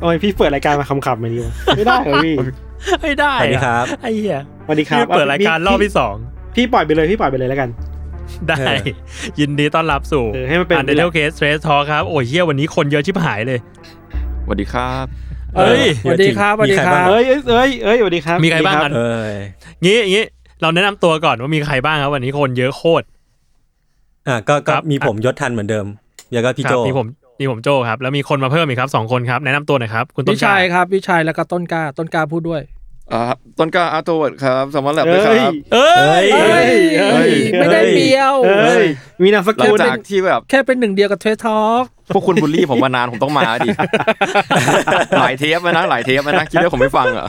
ทำไมพี่เปิดรายการมาคำๆแบบนี้วะไม่ได้เหรอพี่ไม่ได้สวัสดีครับไอ้เหี้ยสวัสดีครับพี่เปิดรายการรอบที่สองพี่ปล่อยไปเลยพี่ปล่อยไปเลยแล้วกัน ได้ ยินดีต้อนรับสู่เออให้มันเป็นอันเดอร์เคสเทรสทอครับโอ้ยเหี้ยวันนี้คนเยอะชิบหายเลยสวัสดีครับเอ้ยสวัสดีครับสวัสดีครับเอ้ยเอ้ยเอ้ยเอ้ยสวัสดีครับ มีใครบ้างสวัสกันดีเอ้ยงี้อย่างงี้เราแนะนำตัวก่อนว่ามีใครบ้างครับ วันนี้คนเยอะโคตรอะก็ก็ครับมีผมยศทันเหมือนเดิม แล้วก็พี่คโจรับมีผม มีผมโจครับ แล้วมีคนมาเพิ่มอีกครับสองคนครับ แนะนำตัวหน่อยครับ คุณต้นพี่ชายครับพี่ชายแล้วก็ต้นกล้าต้นกล้าพูดด้วยอ่าต้นกล้าอาร์ตเวิร์ดครับสมอลแลบเอ้ด้วยยครับเอ้ยเอ้ยเฮ้ยไม่ได้เบียวเอ้ยมีนามสหลักุงลจากที่แบบแค่เป็นหนึ่งเดียวกับเทสทอล์กพวกคุณบูลลี่ผมมานานผมต้องมาดิหลายเทปมานะหลายเทปมานะคิดว่าผมไม่ฟังเหรอ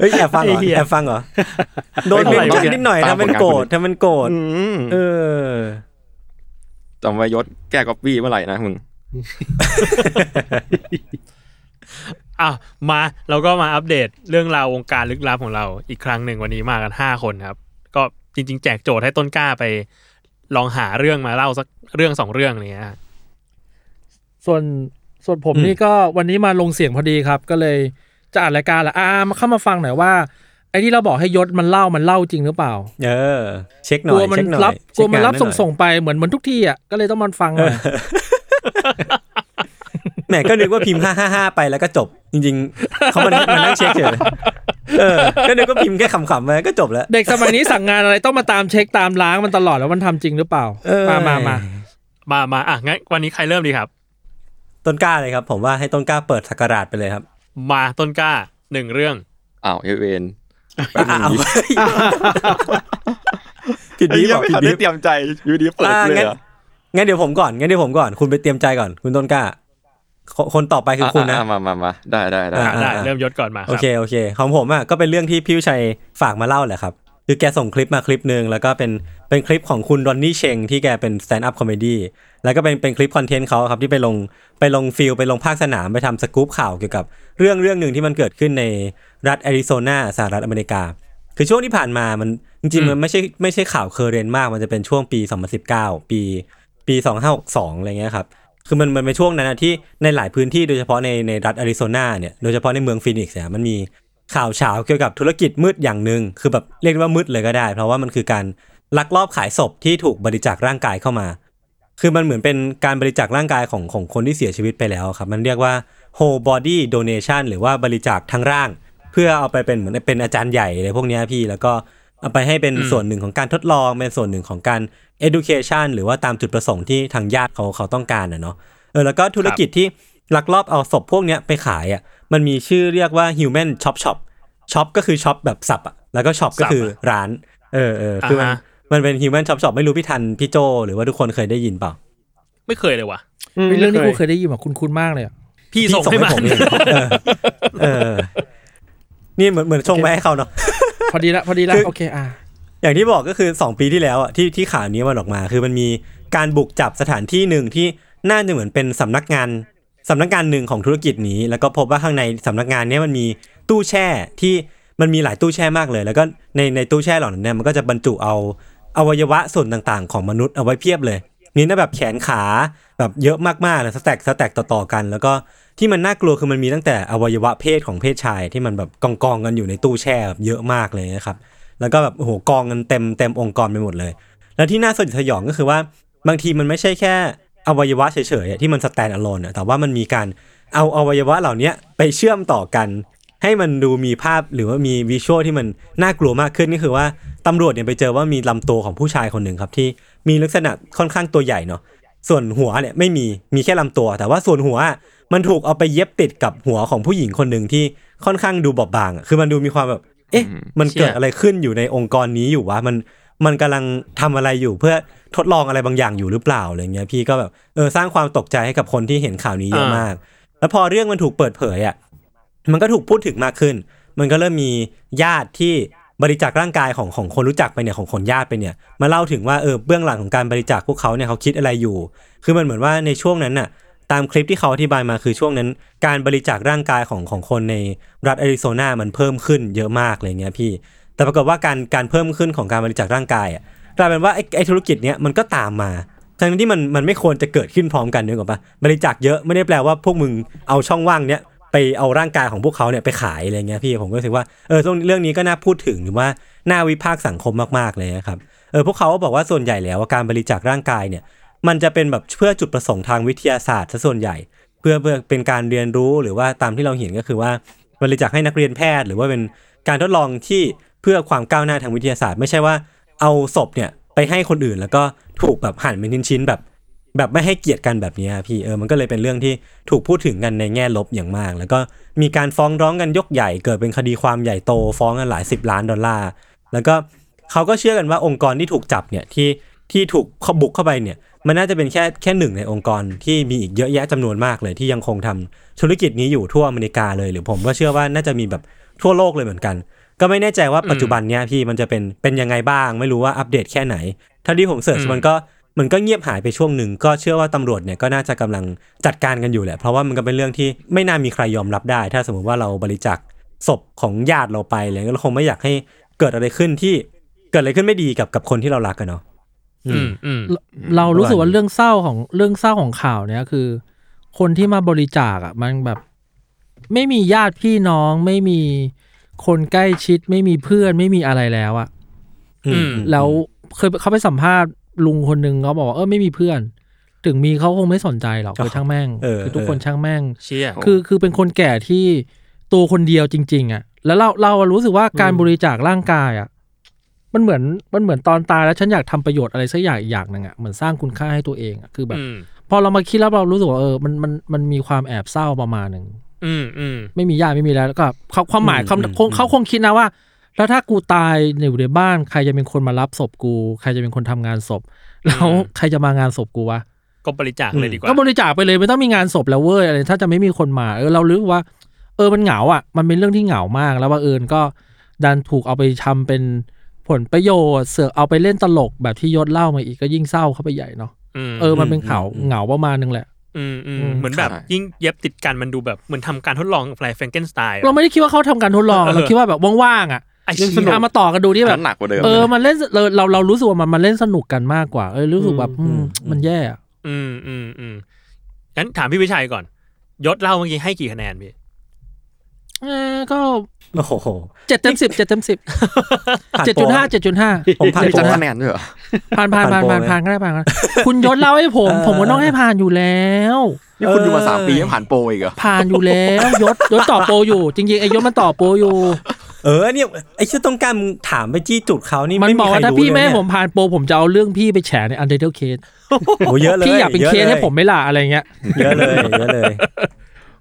เฮ้ยแอบฟังเหรอไอ้เหี้ยแอบฟังเหรอโดนไม่เล่นเป็นไรนิดหน่อยตามทำเป็นผลงานโกรธคนอื่นทำเป็นโกรธอืมเออจำไว้ยศแก้ก๊อปปี้เมื่อไหร่นะมึง อะมาเราก็มาอัปเดตเรื่องราววงการลึกลับของเราอีกครั้งหนึ่งวันนี้มากันห้าคนครับ ก็จริง ๆ แจกโจทย์ให้ต้นกล้าไป ลองหาเรื่องมาเล่าสักเรื่องสองเรื่องอะไรเงี้ยส่วนส่วนผมอืมนี่ก็วันนี้มาลงเสียงพอดีครับ ก็เลยจะอ่านรายการแหละอ่ามาเข้ามาฟังหน่อยว่าไอ้ที่เราบอกให้ยศมันเล่ามันเล่าจริงหรือเปล่า เออ เช็คหกน่อลัวยมันเช็คหน่อยรับกลัวมันรับเช็คงาหอยส่งๆไปเหมือนเหมือนทุกที่อะก็เลยต้องมันฟังหน่อย แหมก็นึกว่าพิมพ์ห้าห้าห้าไปแล้วก็จบ จริงๆเขามันมันนั่งเช็คเฉยเออก็นึกว่าพิมพ์แค่ขำๆไปก็จบแล้ว เด็กสมัยนี้สั่งงานอะไรต้องมาตามเช็คตามล้างมันตลอดแล้วมันทำจริงหรือเปล่าเออมามามามามาอะงั้นวันนี้ใครเริ่มดีครับ ต้นกล้าเลยครับ ผมว่าให้ต้นกล้าเปิดศักราชไปเลยครับ มาต้นกล้าหนึ่งเรื่องอ้าวเฮเวนอ้าวผิดไอ้บีบเหี้ยอกไม่ผิดทันบีได้บเตรียมใจอยู่ดีเปิดอ่าเลย งั้นเหรองั้นเดี๋ยวผมก่อนงั้นเดี๋ยวผมก่อนคุณไปเตรียมใจก่อน คุณต้นกล้าคคนต่อไปคือคุณนะอ่ามามามาได้ได้ได้อ่าได้เริ่มยศก่อนมาคโอรับเคโอเคของผมอะก็เป็นเรื่องที่พี่วิชัยฝากมาเล่าแหละครับคือแกส่งคลิปมาคลิปหนึ่งแล้วก็เป็นเป็นคลิปของคุณรอนนี่เชงที่แกเป็น stand-up comedyแล้วก็เป็นเป็นคลิปคอนเทนต์เขาครับที่ไปลงไปลงฟิลไปลงภาคสนามไปทำสกู๊ปข่าวเกี่ยวกับเรื่องเรื่องหนึ่งที่มันเกิดขึ้นในรัฐแอริโซนาสหรัฐอเมริกา คือช่วงที่ผ่านมามันจริงๆมันไม่ใช่ไม่ใช่ข่าว current มากมันจะเป็นช่วงปี 2019 ปี ปี2562อะไรเงี้ยครับคือมันมันเป็นช่วงนั้นนะที่ในหลายพื้นที่โดยเฉพาะในในรัฐแอริโซนาเนี่ยโดยเฉพาะในเมืองฟินิกส์เนี่ยมันมีข่าวฉาวเกี่ยวกับธุรกิจมืดอย่างหนึ่งคือแบบเรียกว่ามืดเลยก็ได้ เพราะว่ามันคือการลักลอบขายศพที่ถูกบริจาคร่างกายเข้ามา คือมันเหมือนเป็นการบริจาคร่างกายของของคนที่เสียชีวิตไปแล้วครับ มันเรียกว่า whole body donation หรือว่าบริจาคทั้งร่าง เพื่อเอาไปเป็นเหมือนเป็นอาจารย์ใหญ่เลยพวกนี้พี่แล้วก็ เอาไปให้เป็นอืมส่วนหนึ่งของการทดลอง เป็นส่วนหนึ่งของการ education หรือว่าตามจุดประสงค์ที่ทางญาติเขาเขาต้องการนะเนาะเออแล้วก็ธุรกิจที่ลักลอบเอาศพพวกเนี้ยไปขายอะมันมีชื่อเรียกว่า human shop shop chop ก็คือ chop แบบสับอะแล้วก็ shop ก็คือร้านเออเออคือมันอ่าฮะมันเป็น human chop shop ไม่รู้พี่ทันพี่โจหรือว่าทุกคนเคยได้ยินเปล่า ไม่เคยเลยว่ะเป็นเรื่องที่กูเคยได้ยินมาคุณคุณมากเลยอะพี่ส่งให้มาผมเองเออเออนี่เหมือนเหมือนชงไปให้เขาเนาะ พอดีละพอดีละคือโอเคอะอย่างที่บอกก็คือ 2 ปีที่แล้วอะที่ที่ข่าวนี้มันออกมา คือมันมีการบุกจับสถานที่หนึ่งที่น่าจะเหมือนเป็นสำนักงานสำนักงานหนึ่งของธุรกิจนี้ แล้วก็พบว่าข้างในสำนักงานเนี้ยมันมีตู้แช่ที่มันมีหลายตู้แช่มากเลย แล้วก็ในในตู้แช่เหล่านั้นเนี่ยมันก็จะบรรจุเอาอวัยวะส่วนต่างๆ ของมนุษย์เอาไว้เพียบเลยมีนะแบบแขนขาแบบเยอะมากๆเลยสแต็กสแต็กต่อๆกัน แล้วก็ ที่มันน่ากลัวคือมันมีตั้งแต่อวัยวะเพศของเพศชายที่มันแบบกองกองกันอยู่ในตู้แช่แบบเยอะมากเลยนะครับ แล้วก็แบบโอ้โหกองกันเต็มเต็มองค์กรไปหมดเลย แล้วที่น่าสยดสยองก็คือว่าบางทีมันไม่ใช่แค่อวัยวะเฉยๆที่มันสแตนอะโลนแต่ว่ามันมีการเอาอวัยวะเหล่านี้ไปเชื่อมต่อกัน ให้มันดูมีภาพหรือว่ามีวิชวลที่มันน่ากลัวมากขึ้นก็คือว่าตำรวจเนี่ยไปเจอว่ามีลำตัวของผู้ชายคนหนึ่งครับที่มีลักษณะค่อนข้างตัวใหญ่เนาะ ส่วนหัวเนี่ยไม่มีมีแค่ลำตัว แต่ว่าส่วนหัวอะมันถูกเอาไปเย็บติดกับหัวของผู้หญิงคนหนึ่งที่ค่อนข้างดูบอบบางอะคือมันดูมีความแบบ เอ๊ะ มันเกิดอะไรขึ้นอยู่ในองค์กรนี้อยู่วะมันมันกำลังทำอะไรอยู่เพื่อทดลองอะไรบางอย่างอยู่หรือเปล่าอะไรเงี้ยพี่ก็แบบเออสร้างความตกใจให้กับคนที่เห็นข่าวนี้เยอะมาก แล้วพอเรื่องมันถูกเปิดเผยอะมันก็ถูกพูดถึงมากขึ้น มันก็เริ่มมีญาติที่ บริจาคร่างกายของของคนรู้จักไปเนี่ยของคนญาติไปเนี่ยมาเล่าถึงว่าเออเบื้องหลังของการบริจาคพวกเขาเนี่ยเขาคิดอะไรอยู่ คือมันเหมือนว่าในช่วงนั้นน่ะตามคลิปที่เขาอธิบายมาคือช่วงนั้น การบริจาคร่างกายของของคนในรัฐแอริโซนามันเพิ่มขึ้นเยอะมากอะไรเงี้ยพี่ แต่ปรากฏว่าการการเพิ่มขึ้นของการบริจาคร่างกายอะกลายเป็นว่าไอ้ไอ้ธุรกิจเนี้ยมันก็ตามมาทั้งที่มันมันไม่ควรจะเกิดขึ้นพร้อมกันนึกออกปะบริจาคเยอะไม่ได้แปลว่าพวกมึงเอาช่องว่างเนี้ย ไปเอาร่างกายของพวกเขาเนี่ยไปขายอะไรเงี้ยพี่ผมก็รู้สึกว่าเออเรื่องนี้ก็น่าพูดถึงหรือว่าน่าวิพากษ์สังคมมากๆเลยนะครับเออพวกเขาบอกว่าส่วนใหญ่แล้วว่าการบริจาคร่างกายเนี่ยมันจะเป็นแบบเพื่อจุดประสงค์ทางวิทยาศาสตร์ซะส่วนใหญ่ เพื่อเพื่อเป็นการเรียนรู้หรือว่าตามที่เราเห็นก็คือว่าบริจาคให้นักเรียนแพทย์ หรือว่าเป็นการทดลองที่เพื่อความก้าวหน้าทางวิทยาศาสตร์ ไม่ใช่ว่าเอาศพเนี่ยไปให้คนอื่นแล้วก็ถูกแบบหั่นเป็นชิ้นๆแบบ แบบไม่ให้เกียรติกันแบบนี้อะพี่เออมันก็เลยเป็นเรื่องที่ถูกพูดถึงกันในแง่ลบอย่างมาก แล้วก็มีการฟ้องร้องกันยกใหญ่เกิดเป็นคดีความใหญ่โตฟ้องกันหลายสิบล้านดอลลาร์แล้วก็เขาก็เชื่อกันว่าองค์กรที่ถูกจับเนี่ยที่ที่ถูกเขาบุกเข้าไปเนี่ย มันน่าจะเป็นแค่แค่หนึ่งในองค์กรที่มีอีกเยอะแยะจำนวนมากเลยที่ยังคงทำธุรกิจนี้อยู่ทั่วอเมริกาเลย หรือผมก็เชื่อว่าน่าจะมีแบบทั่วโลกเลยเหมือนกัน ก็ไม่แน่ใจว่าปัจจุบันเนี้ยพี่มันจะเป็นเป็นยังไงบ้าง ไม่รู้ว่าอัปเดตแค่ไหนเท่าที่ผมเสิร์ชอืมมันก็ มันก็เงียบหายไปช่วงหนึ่งก็เชื่อว่าตำรวจเนี่ยก็น่าจะกำลังจัดการกันอยู่แหละ เพราะว่ามันก็เป็นเรื่องที่ไม่น่ามีใครยอมรับได้ ถ้าสมมติว่าเราบริจาคศพของญาติเราไปอะไรเงี้ยเราคงไม่อยากให้เกิดอะไรขึ้นที่เกิดอะไรขึ้นไม่ดีกับกับคนที่เรารักกันเนาะอืมอืมเรารู้สึกว่าเรื่องเศร้าของเรื่องเศร้าของข่าวเนี้ยคือ คนที่มาบริจาคอะ มันแบบ ไม่มีญาติพี่น้องไม่มีคนใกล้ชิด ไม่มีเพื่อนไม่มีอะไรแล้วอะอืมแล้วเคยเขาไปสัมภาษณ์ ลุงคนหนึ่งเขาบอกว่าเออไม่มีเพื่อน ถึงมีเขาคงไม่สนใจหรอกคือช่างแม่งเออคือทุกคนช่างแม่งเชี่ยคือคือเป็นคนแก่ที่ตัวคนเดียวจริง ๆ อะ แล้วเราเรารู้สึกว่าการบริจาคร่างกายอะมันเหมือนมันเหมือนตอนตายแล้วฉันอยากทำประโยชน์อะไรสักอย่างอีกอย่างหนึ่งอะเหมือนสร้างคุณค่าให้ตัวเองอะคือแบบอืมพอเรามาคิดแล้วเรารู้สึกว่าเออมันมันมันมีความแอบเศร้าประมาณหนึ่งอืมอืมไม่มีญาติไม่มีแล้วแล้วก็เขาความหมายเขาคงเขาคงคิดนะว่า แล้วถ้ากูตายอยู่ในบ้าน ใครจะเป็นคนมารับศพกู ใครจะเป็นคนทำงานศพ แล้วใครจะมางานศพกูวะก็บริจาคเลยดีกว่าก็บริจาคไปเลยไม่ต้องมีงานศพแล้วเว้ยอะไรถ้าจะไม่มีคนมาเออเรารู้ว่า เออมันเหงาอะ มันเป็นเรื่องที่เหงามาก แล้วว่าเอิญก็ดันถูกเอาไปทำเป็นผลประโยชน์เสือกเอาไปเล่นตลกแบบที่ยศเล่ามาอีกก็ยิ่งเศร้าเข้าไปใหญ่เนาะมเออมันเป็นข่าวเหงาประมาณนึงแหละอืมอืมอืมเหมือนแบบใช่ยิ่งเย็บติดกันมันดูแบบเหมือนทำการทดลองอะไรแฟรงเกนสไตน์เราไม่ได้คิดว่าเขาทำการทดลองเออเราคิดว่าแบบว่างๆอะ ไอ้เรื่องเชี่ยสนุกเอามาต่อกันดูที่อันแบนั้บนหนักกว่าเดิมเออเลยมันเล่นเราเราเรารู้สึกว่ามันมันเล่นสนุกกันมากกว่า เออรู้สึกแบบอือืมมอืมมันแย่อะอืมอืมอืมงั้นถามพี่วิชัยก่อน ยศเล่าเมื่อกี้ให้กี่คะแนนพี่เออก็โอ้โหเจ็ดเต็มสิบเจ็ดเต็มสิบผ่านเจ็ดโปรจุดห้าเจ็ดจุดห้าผมผ่านมีโปสรองคะแนนด้วยเหรอผ่านผ่านผ่านผ่าผ่านนโปรไหมผ่านก็ได้ผ่านก็ได้คุณยศเล่าให้ผมเออผมก็ต้องให้ผ่านอยู่แล้วนี่คุณดูมาเออสามปียังผ่านโปรอีกเหรอผ่านอยู่แล้ว ยศยศต่อโปรอยู่ จริงๆไอ้ยศมันต่อโปรอยู่ เออเนี่ยไอ้เชื่อต้องการมึงถามไปจี้จุดเขานี่มันไม่บมีอกใครว่าถ้ารู้พี่เลยไม่ให้เนี่ยผมผ่านโปรผมจะเอาเรื่องพี่ไปแฉในอันเดอร์เคสโอ้เยอะเลยพี่อยากเป็นยะเคสให้ลยผมไหม่ล่ะอะไรเงี้ย เยอะเลยเยอะเลย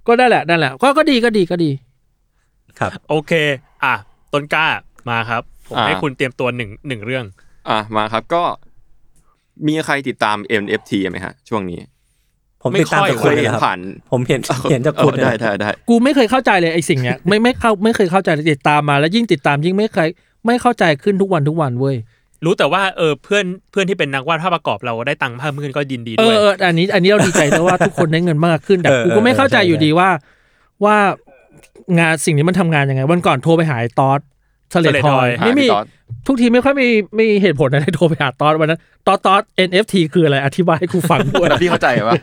ก็ได้แหละนั่นแหละก็ก็ดีก็ดีก็ดี ครับโอเค อะ ต้นกล้ามาครับ ผมอ่า ให้คุณเตรียมตัวหนึ่งหนึ่งเรื่อง อะมาครับก็มีใครติดตาม NFT ไหมฮะ ช่วงนี้ ผมไม่ติดตามค่อยจากเคคุณยเลยเห็นครับผ่านผมเห็นเห็นจากคุณเออได้ได้ได้กูไม่เคยเข้าใจเลยไอ้สิ่งเนี้ยไม่ไม่เข้าไม่เคยเข้าใจเลยติดตามมาแล้วยิ่งติดตามยิ่งไม่เคยไม่เข้าใจขึ้นทุกวันทุกวันเว้ยรู้แต่ว่าเออเพื่อนเพื่อนที่เป็นนักวาดภาพประกอบเราได้ตังค์เพิ่มขึ้นก็ยินดีเอด้วยอเอออันนี้อันนี้เราดีใจแต่ว่าทุกคนได้เงินมากขึ้นแต่เออกูก็ไม่เข้าใจเออใช่อยู่ดีว่าว่างานสิ่งนี้มันทำงานยังไง วันก่อนโทรไปหาไอ้ตอส สเลดทอยหาไม่มีพี่ต๊อดทุกทีไม่ค่อยมีมีเหตุผลอะไรโทรไปหาตอสวันนั้นตอสตอส NFT คืออะไรอธิบายให้กูฟังด้วยแล้วพี่เข้าใจปะ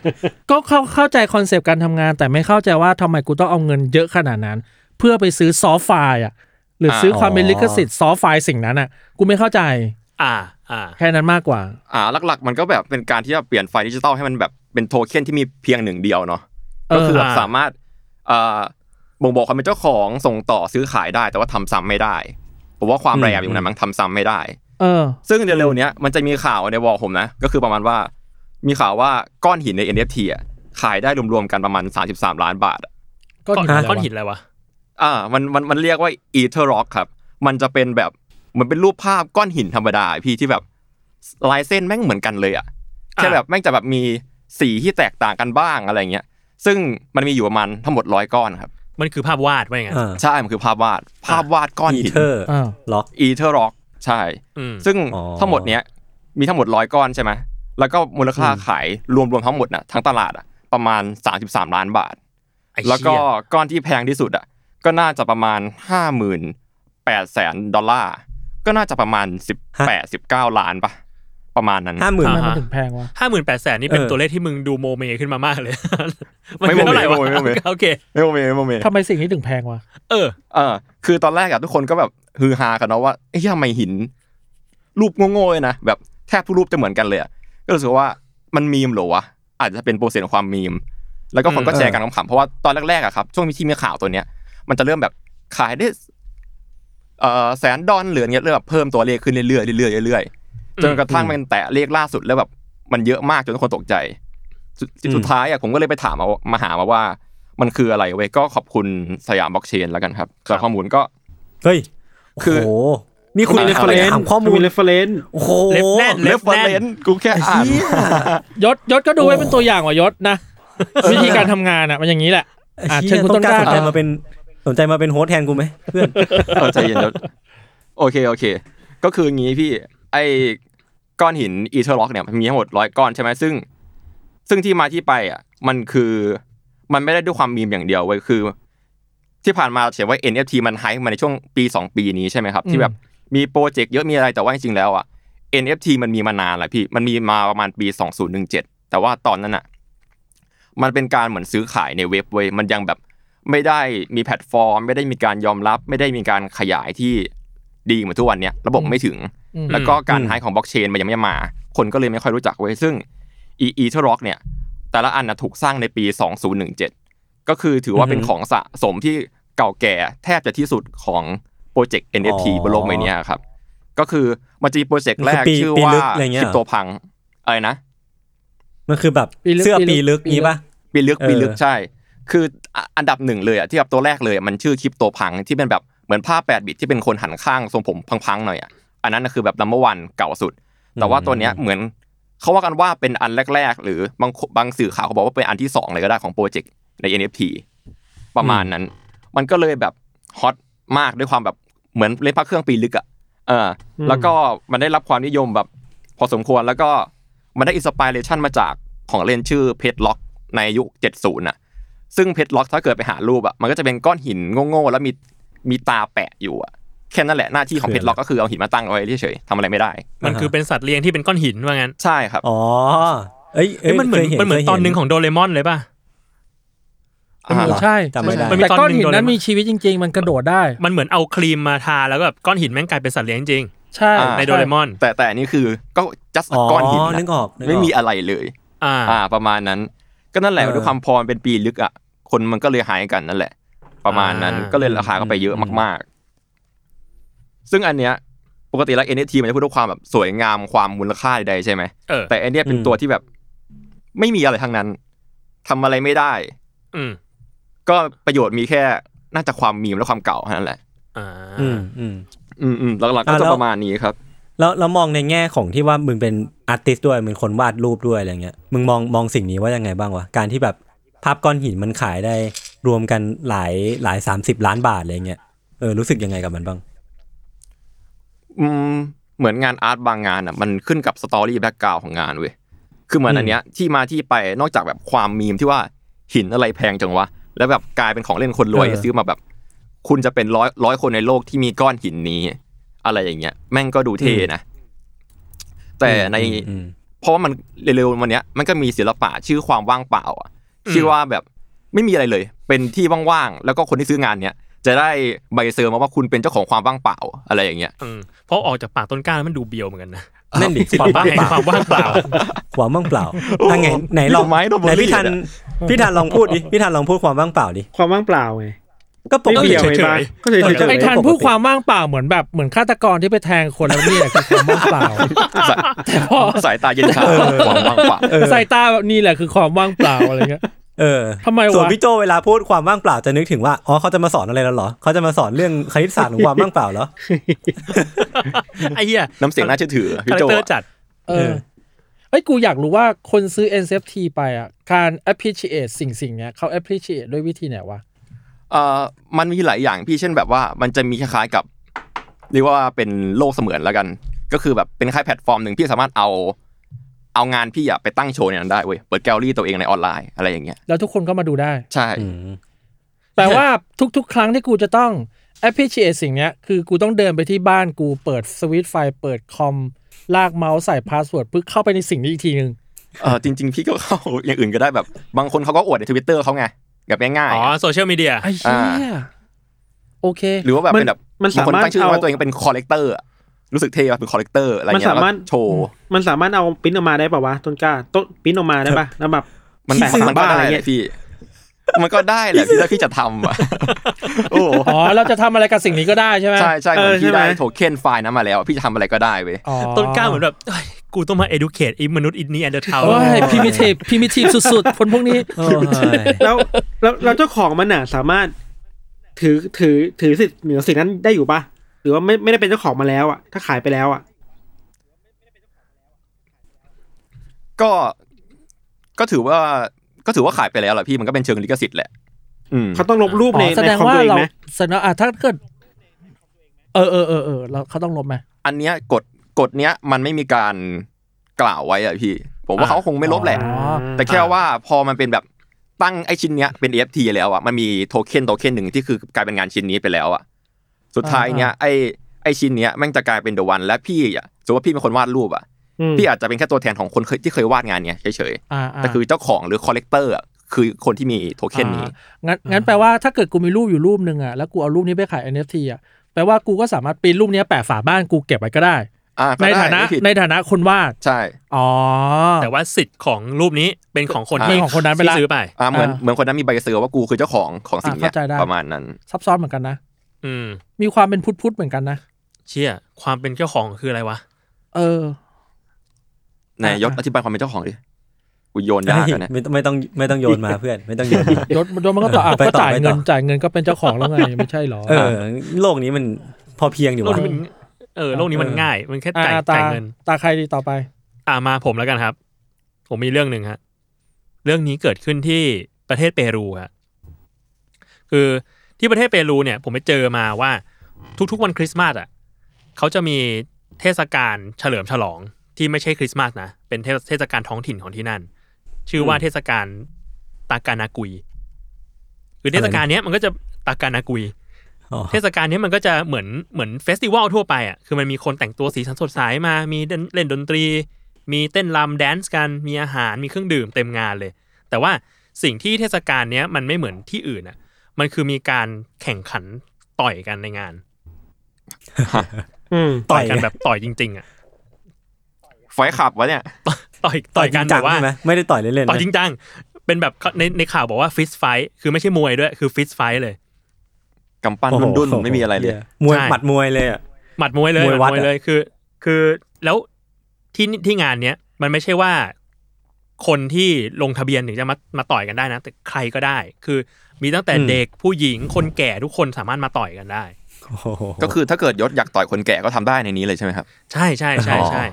ก็เข้าเข้าใจคอนเซปต์การทำงาน แต่ไม่เข้าใจว่าทำไมกูต้องเอาเงินเยอะขนาดนั้น เพื่อไปซื้อ soft file อะหรือซื้อความเป็นลิขสิทธิ์ soft file สิ่งนั้นอะ กูไม่เข้าใจ อ่าอ่าแค่นั้นมากกว่า อ่าหลักๆ มันก็แบบเป็นการที่จะเปลี่ยนไฟล์ดิจิตอลให้มันแบบเป็นโทเค็นที่มีเพียงหนึ่งเดียวเนาะเออก็คือแบบอ่าสามารถอ่า บ่งบอกความเป็นเจ้าของส่งต่อซื้อขายได้ แต่ว่าทำซ้ำไม่ได้ผมว่าความอืมแรงอยู่นั้นมั้งทำซ้ำไม่ได้ เออ ซึ่งเร็วๆเนี้ยมันจะมีข่าวใน wall ผมนะ ก็คือประมาณว่า มีข่าวว่าก้อนหินใน NFT อะขายได้รวมๆกันประมาณ 33 ล้านบาทอะก้อนหินก้อะไรอนวะหินอะไรวะอ่ามันมันมันเรียกว่า Ether Rock ครับ มันจะเป็นแบบเหมือนเป็นรูปภาพก้อนหินธรรมดาพี่ที่แบบลายเส้นแม่งเหมือนกันเลยอะแค่แบบแม่งจะแบบมีสีที่แตกต่างกันบ้างอะไรเงี้ยซึ่งมันมีอยู่ประมาณทั้งหมดร้อยก้อนครับ มันคือภาพวาดว่าอย่างนั้นอ่าใช่ มันคือภาพวาด ภาพวาดก้อนอีหิน เทอร์อ่า ล็อก Ether Rock ใช่ อืม ซึ่งอ๋อทั้งหมดเนี้ยมีทั้งหมดร้อยก้อนใช่ไหมแล้วก็มูลค่าอืมขายรวมๆทั้งหมดน่ะทั้งตลาดอะประมาณ 33 ล้านบาท ไอ้เหี้ยแล้วก็ก้อนที่แพงที่สุดอะก็น่าจะประมาณ 58แสนดอลลาร์ ก็น่าจะประมาณ18 19 ล้านปะ ประมาณนั้น ห้าหมื่น ทำไมมันถึงแพงวะ ห้าหมื่นแปดแสนนี่เป็นเออ ตัวเลขที่มึงดูโมเมขึ้นมามากเลย มันไม่คือโมเมเท่าไหร่วะไม่โมเมไม่โมเม โอเค ไม่โมเมไม่โมเม ทำไมสิ่งนี้ถึงแพงวะ เออ เออคือตอนแรกอะทุกคนก็แบบฮือฮากันเนาะว่าไอ้ยทำไมหิน รูปโง่ๆเลยนะแบบแทบทุกรูปจะเหมือนกันเลยอะก็รู้สึกว่ามันมีมเหรอวะอาจจะเป็นโปรเซสของความมีม แล้วก็คนก็อืม แชร์กันขำๆเพราะว่าตอนแรกๆอะครับช่วงที่มีข่าวตัวเนี้ย มันจะเริ่มแบบขายได้เอ่อแสนดอลเหลือเงี้ยเริ่มแบบเพิ่มตัวเลขขึ้นเรื่อยๆเรื่อยๆเรื่อยๆ จนกระทั่งมันแตะเลขล่าสุดแล้วแบบมันเยอะมากจนทุกคนตกใจสุดสุดท้ายอะผมก็เลยไปถามมามาหามาว่า มันคืออะไรเว้ยก็ขอบคุณสยามบล็อกเชนแล้วกันครับสำหรับข้อมูลก็เฮ้ยคือโอ้โหนี่คุณมีไป reference ถามข้อมูลมี reference โอ้โห ref แน่น referenceกูแค่อ่านเหี้ยยศยศก็ดูไว้เป็นตัวอย่างว่ายศนะวิธีการทำงานอะมันอย่างนี้แหละอะไอ้เชิญคุณต้นกล้าสนใจครับมาเป็นสนใจมาเป็น host แทนกูไหมเพื่อนเออใจเย็นเดี๋ยวโอเคโอเค ก็คืองี้พี่ไอ้ ก้อนหิน Ether Rock เนี่ยมันมีทั้งหมดร้อยก้อนใช่ไหมซึ่ง ซึ่งที่มาที่ไปอะมันคือมันไม่ได้ด้วยความมีมอย่างเดียวเว้ยคือ ที่ผ่านมาเขียนว่า NFT มันไฮมาในช่วงปีสองปีนี้ใช่ไหมครับ ที่แบบมีโปรเจกต์เยอะมีอะไรแต่ว่าจริงๆแล้วอะ NFT มันมีมานานแหละพี่มันมีมาประมาณปี 2017 แต่ว่าตอนนั้นอะ มันเป็นการเหมือนซื้อขายในเว็บเว้ยมันยังแบบไม่ได้มีแพลตฟอร์ม ไม่ได้มีการยอมรับ ไม่ได้มีการขยายที่ดีเหมือนทุกวันเนี้ยระบบไม่ถึงอืม แล้วก็การอืมหายของบล็อกเชนมันยังไม่มา คนก็เลยไม่ค่อยรู้จักเว้ยซึ่งอีอีเทอร์ร็อกเนี่ย แต่ละอันนะถูกสร้างในปี 2017 ก็คือถือว่าเป็นของสะสมที่เก่าแก่แทบจะที่สุดของโปรเจกต์ NFT อ๋อบนโลกใบเนี้ยครับ ก็คือมันจะมีโปรเจกต์แรกมันคือปีชื่อปีว่าลึกอะไรเงี้ยคริปโตพังอะไรนะมันคือแบบปีลึกเสื้อปีปีลึลึกกนี้ปะปีลึกเออปีลึกใช่ คืออะอันดับหนึ่งเลยอะที่แบบตัวแรกเลยอะมันชื่อคริปโตพังที่เป็นแบบเหมือนภาพแปดบิตที่เป็นคนหันข้างทรงผมพังๆหน่อยอะ อันนั้นนะคือแบบ number one เก่าสุด แต่ว่าตัวเนี้ยเหมือนเขาว่ากันว่าเป็นอันแรก ๆ หรือบางบางสื่อข่าวเขาบอกว่าเป็นอันที่สองเลยก็ได้ของโปรเจกต์ใน NFT ประมาณนั้น มันก็เลยแบบ hot มากด้วยความแบบเหมือนเล่นพระเครื่องปีลึกอะเอออมแล้วก็มันได้รับความนิยมแบบพอสมควรแล้วก็มันได้ inspiration มาจากของเล่นชื่อ Pet Rock ในยุค 70น่ะ ซึ่ง Pet Rock ถ้าเกิดไปหารูปอะมันก็จะเป็นก้อนหินโง่ๆแล้วมีมีตาแปะอยู่อะ แค่นั้นแหละหน้าที่ของเพชรล็อกก็คือเอาหินมาตั้งเอาไว้เฉยๆทำอะไรไม่ได้ มันคือเป็นสัตว์เลี้ยงที่เป็นก้อนหินว่างั้นใช่ครับอ๋อเอ้ยเอ้ยมันเหมือนคยมันเหมือนคยตอนหนึ่งของโดเรมอนเลยป่ะอ่าเออใช่จำไม่ได้มันมีแต่ตอนก้อนหนึ่งหินนั้นโดเรมอนมีชีวิตจริง ๆ มันกระโดดได้ มันเหมือนเอาครีมมาทาแล้วก็แบบก้อนหินแม่งกลายเป็นสัตว์เลี้ยงจริงใช่อ่าในโดเรมอน แต่แต่อันนี่คือก็ just อ๋อก้อนหินนึนะกออกนึกออกไม่มีอะไรเลยอ่าอ่า ประมาณนั้น ก็นั่นแหละเออด้วยความพอมันเป็นปีลึกอะคนมันก็เลยหายกันนั่นแหละ ประมาณนั้นอ่าก็เลยราคาก็ไปเยอะมากๆ ซึ่งอันเนี้ยปกติแล้ว NFT มันจะพูดด้วยความแบบสวยงามความมูลค่าใดๆใช่ไหมเออแต่อันเนี้ยเป็นอืมตัวที่แบบไม่มีอะไรทั้งนั้นทำอะไรไม่ได้ อืมก็ประโยชน์มีแค่น่าจะความมีมและความเก่าเท่านั้นแหละอ่าอืมอืมอืมอืมหลักๆก็อะจะแล้วประมาณนี้ครับ แล้วเรามองในแง่ของที่ว่ามึงเป็นartist ด้วยมึงคนวาดรูปด้วยอะไรเงี้ยมึงมองมองสิ่งนี้ว่ายังไงบ้างวะการที่แบบภาพก้อนหินมันขายได้รวมกันหลายหลายสามสิบล้านบาทอะไรเงี้ยเออรู้สึกยังไงกับมันบ้างอืม เหมือนงาน art บางงานอะมันขึ้นกับ story background ของงานเว้ยคือเหมือนอืมอันเนี้ยที่มาที่ไปนอกจากแบบความมีมที่ว่าหินอะไรแพงจังวะแล้วแบบกลายเป็นของเล่นคนรวยซื้อมาแบบ คุณจะเป็นร้อยร้อยคนในโลกที่มีก้อนหินนี้ อะไรอย่างเงี้ย แม่งก็ดูเท่นะ แต่ในอืมเพราะว่ามันเร็วๆวันเนี้ยมันก็มีศิลปะชื่อความว่างเปล่าอะอืมชื่อว่าแบบไม่มีอะไรเลย เป็นที่ว่างๆแล้วก็คนที่ซื้องานเนี้ย จะได้ใบเซอร์มาว่าคุณเป็นเจ้าของความว่างเปล่าอะไรอย่างเงี้ยอืมเพราะออกจากปากต้นกล้าแล้วมันดูเบียวเหมือนกันนะนั่นดิความว่างแห่งความว่างเปล่า ความว่างเปล่าโอ้อะไงไหนลองมีดอกไม้ดอกไหนเบอร์รี่พี่ทันเนี่ยพี่ทันลองพูดดิพี่ทันลองพูดความว่างเปล่าดิความว่างเปล่าไงก็ปไม่กเบี่ติยงเฉไปยๆบ้างก็เฉยเออๆไอ้ทันปกติพูดความว่างเปล่าเหมือนแบบเหมือนฆาตกรที่ไปแทงคนแล้วนี่แหละคือความว่างเปล่าสายสายตาเย็นชาความว่างเปล่าสายตาแบบนี่แหละคือความว่างเปล่าอะไรเงี้ย เออทำไมวะส่วนพี่โจเวลาพูดความว่างเปล่าจะนึกถึงว่าอ๋อเขาจะมาสอนอะไรแล้วเหรอเขาจะมาสอนเรื่องคณิตศาสตร์ของความว่างเปล่าเหรอไอ้เหี้ยน้ำเสียงน่าเชื่อถือพี่คาแรโจคเตอร์อะจัด เออเอ้ยกูอยากรู้ว่าคนซื้อ NFT ไปอะการ appreciate สิ่งสิ่งเนี้ยเขา appreciate ด้วยวิธีไหนวะเอ่อมันมีหลายอย่างพี่เช่นแบบว่ามันจะมีคล้ายๆกับ เรียกว่าเป็นโลกเสมือนแล้วกัน ก็คือแบบเป็นคล้ายแพลตฟอร์มหนึ่งพี่สามารถเอา เอางานพี่อะไปตั้งโชว์ในนั้นได้เว้ยเปิดแกลเลอรี่ตัวเองในออนไลน์อะไรอย่างเงี้ยแล้วทุกคนก็มาดูได้ใช่อืมแปลว่าทุกๆ ครั้งที่กูจะต้อง appreciate สิ่งเนี้ยคือกูต้องเดินไปที่บ้านกูเปิดสวิตช์ไฟเปิดคอมลากเมาส์ใส่ password เพื่อเข้าไปในสิ่งนี้อีกทีหนึ่งเออจริง ๆ พี่ก็เข้าอย่างอื่นก็ได้แบบ บางคนเขาก็อวดในทวิตเตอร์เขาไงแบบง่ายอ๋ๆออะโซเชียลมีเดียไอ้เหี้ยโอเค หรือว่าแบบเป็นแบบมันบางสาคนมารถตั้งชื่อเอาว่าตัวเองเป็นคอลเลกเตอร์ รู้สึกเท่ว่าเป็นคอลเลกเตอร์อะไรมันเงี้ยสาแล้วมารถก็โชว์มันสามารถเอาปริ้นออกมาได้ป่าวะต้นกล้าต้นปริ้นออกมาได้ป่ะแล้วแบบมันแปะมันฝาก็บ้านได้อะไรแหเงี้ละยพี่มันก็ได้แหละพี่ถ้าพี่จะทำอะโอ้โหอ๋อเราจะทำอะไรกับสิ่งนี้ก็ได้ใช่ไหมใช่ใช่เหมือนเออใช่พี่ไหมได้โทเค็นไฟล์นั้นมาแล้ว พี่จะทำอะไรก็ได้เว้ยอ๋อต้นกล้าเหมือนแบบเอ้ยกูต้องมา educate ไอ้มนุษย์อินนี่แอนเดอร์เทาโอ้ยพิมิทีฟพิมิทีฟสุดๆ คนพวกนี้โอ้ยแล้วแล้วแล้วเจ้าของมันน่ะสามารถถือถือถือสิทธิ์เหนือสิ่งนั้นได้อยู่ป่ะ หรือว่าไม่ไม่ได้เป็นเจ้าของมาแล้วอะ ถ้าขายไปแล้วอะ ก็ก็ถือว่าก็ถือว่าขายไปแล้วแหละพี่มันก็เป็นเชิงลิขสิทธิ์แหละอืมเขาต้องลบรูปในอ๋อแสในดงคอมว่าตัวเองเราไหมแสดงอะถ้าเกิดเออเออเออเออเราเขาต้องลบไหมอันเนี้ยกฎกฎเนี้ยมันไม่มีการกล่าวไว้อะพี่ ผมว่าเขาคงไม่ลบแหละอ๋อแต่แค่ว่าพอมันเป็นแบบตั้งไอชิ้นเนี้ยเป็น NFT แล้วอะมันมีโทเค็นโทเค็นหนึ่งที่คือกลายเป็นงานชิ้นนี้ไปแล้วอะ สุดท้ายเนี้ยไอไอชิ้นเนี้ยแม่งจะกลายเป็น the one และพี่อะสมมติว่าพี่เป็นคนวาดรูปอะอืมพี่อาจจะเป็นแค่ตัวแทนของคนเคยที่เคยวาดงานเนี้ยเฉยอ่าๆแต่คือเจ้าของหรือ collector อะคือคนที่มีโทเค็นนี้งั้นงั้นแปลว่าถ้าเกิดกูมีรูปอยู่รูปหนึ่งอะแล้วกูเอารูปนี้ไปขาย NFT อะแปลว่ากูก็สามารถปริ้นรูปนี้แปะฝาบ้านกูเก็บไว้ก็ได้อ่าก็ในได้ฐานะไม่ผิดในฐานะคนวาดใช่อ๋อแต่ว่าสิทธิ์ของรูปนี้เป็นของคนเป็ที่นของคนนั้นไปละที่ซื้อไปอ่าเหมือนอ่าเหมือนคนนั้นมีใบเซอร์ว่ากูคือเจ้าของของสิ่งเนี้ยอ่าเข้าใจได้ประมาณนั้น ซับซ้อนเหมือนกันนะ อืม มีความเป็นพุทธพุทธๆเหมือนกันนะเชี่ยความเป็นเจ้าของคืออะไรวะ เออไหนายศอธิบายความเป็นเจ้าของดิกูโยนยากแล้วเนี่ยไม่ต้องไม่ต้องไม่ต้องโยนมาเพื่อน ไม่ต้องโยนมายศยศมันก็ต่ออะไปต่อก็จ่ายไปต่อเงินจ่ายเงินก็เป็นเจ้าของแล้วไงไม่ใช่หรอเออ โลกนี้มันพอเพียงอยู่โลกวะนี้มันเออโลกนี้มันง่าย มันแค่อะจ่ายอะตาจ่ายเงิน ตาใครดีต่อไป อ่ามาผมแล้วกันครับ ผมมีเรื่องหนึ่งฮะเรื่องนี้เกิดขึ้นที่ประเทศเปรูฮะคือ ที่ประเทศเปรูเนี่ยผมไปเจอมาว่าทุกๆวันคริสต์มาสอะเขาจะมีเทศกาลเฉลิมฉลองที่ไม่ใช่คริสต์มาสนะเป็นเทศเทศกาลท้องถิ่นของที่นั่น ชื่อว่าเทศกาลตากานากุยคือเทศกาลเนี้ยมันก็จะตากานากุยอ๋อเทศกาลนี้มันก็จะเหมือนเหมือน festival ทั่วไปอะคือมันมีคนแต่งตัวสีสันสดใสมา มีเล่นเล่นดนตรี มีเต้นรำ dance กัน มีอาหารมีเครื่องดื่มเต็มงานเลย แต่ว่าสิ่งที่เทศกาลเนี้ยมันไม่เหมือนที่อื่นอะ มันคือมีการแข่งขันต่อยกันในงานอืมต่อยกันแบบต่อยจริง ๆ อะ Fight Club วะเนี่ย ต่อยต่อยกันจริงจังแบบว่าใช่ไหมไม่ได้ต่อยเล่นๆต่อยนะจริงจังเป็นแบบในในข่าวบอกว่า fist fight คือไม่ใช่มวยด้วย คือ fist fight เลยกำปั้นโอ้โหดุ้นๆไม่มีอะไรเลยมวยใช่หมัดมวยเลยอะหมัดมวยเลยมวยหวัมัดดมวยอะเลยคือ คือแล้วที่ที่งานเนี้ยมันไม่ใช่ว่าคนที่ลงทะเบียนถึงจะมามาต่อยกันได้นะ แต่ใครก็ได้ คือ มีตั้งแต่เด็กผู้หญิงคนแก่ทุกคนสามารถมาต่อยกันได้โอ้โหก็คือถ้าเกิดยศอยากต่อยคนแก่ก็ทำได้ในนี้เลยใช่ไหมครับ ใช่ใช่ใช่ใช่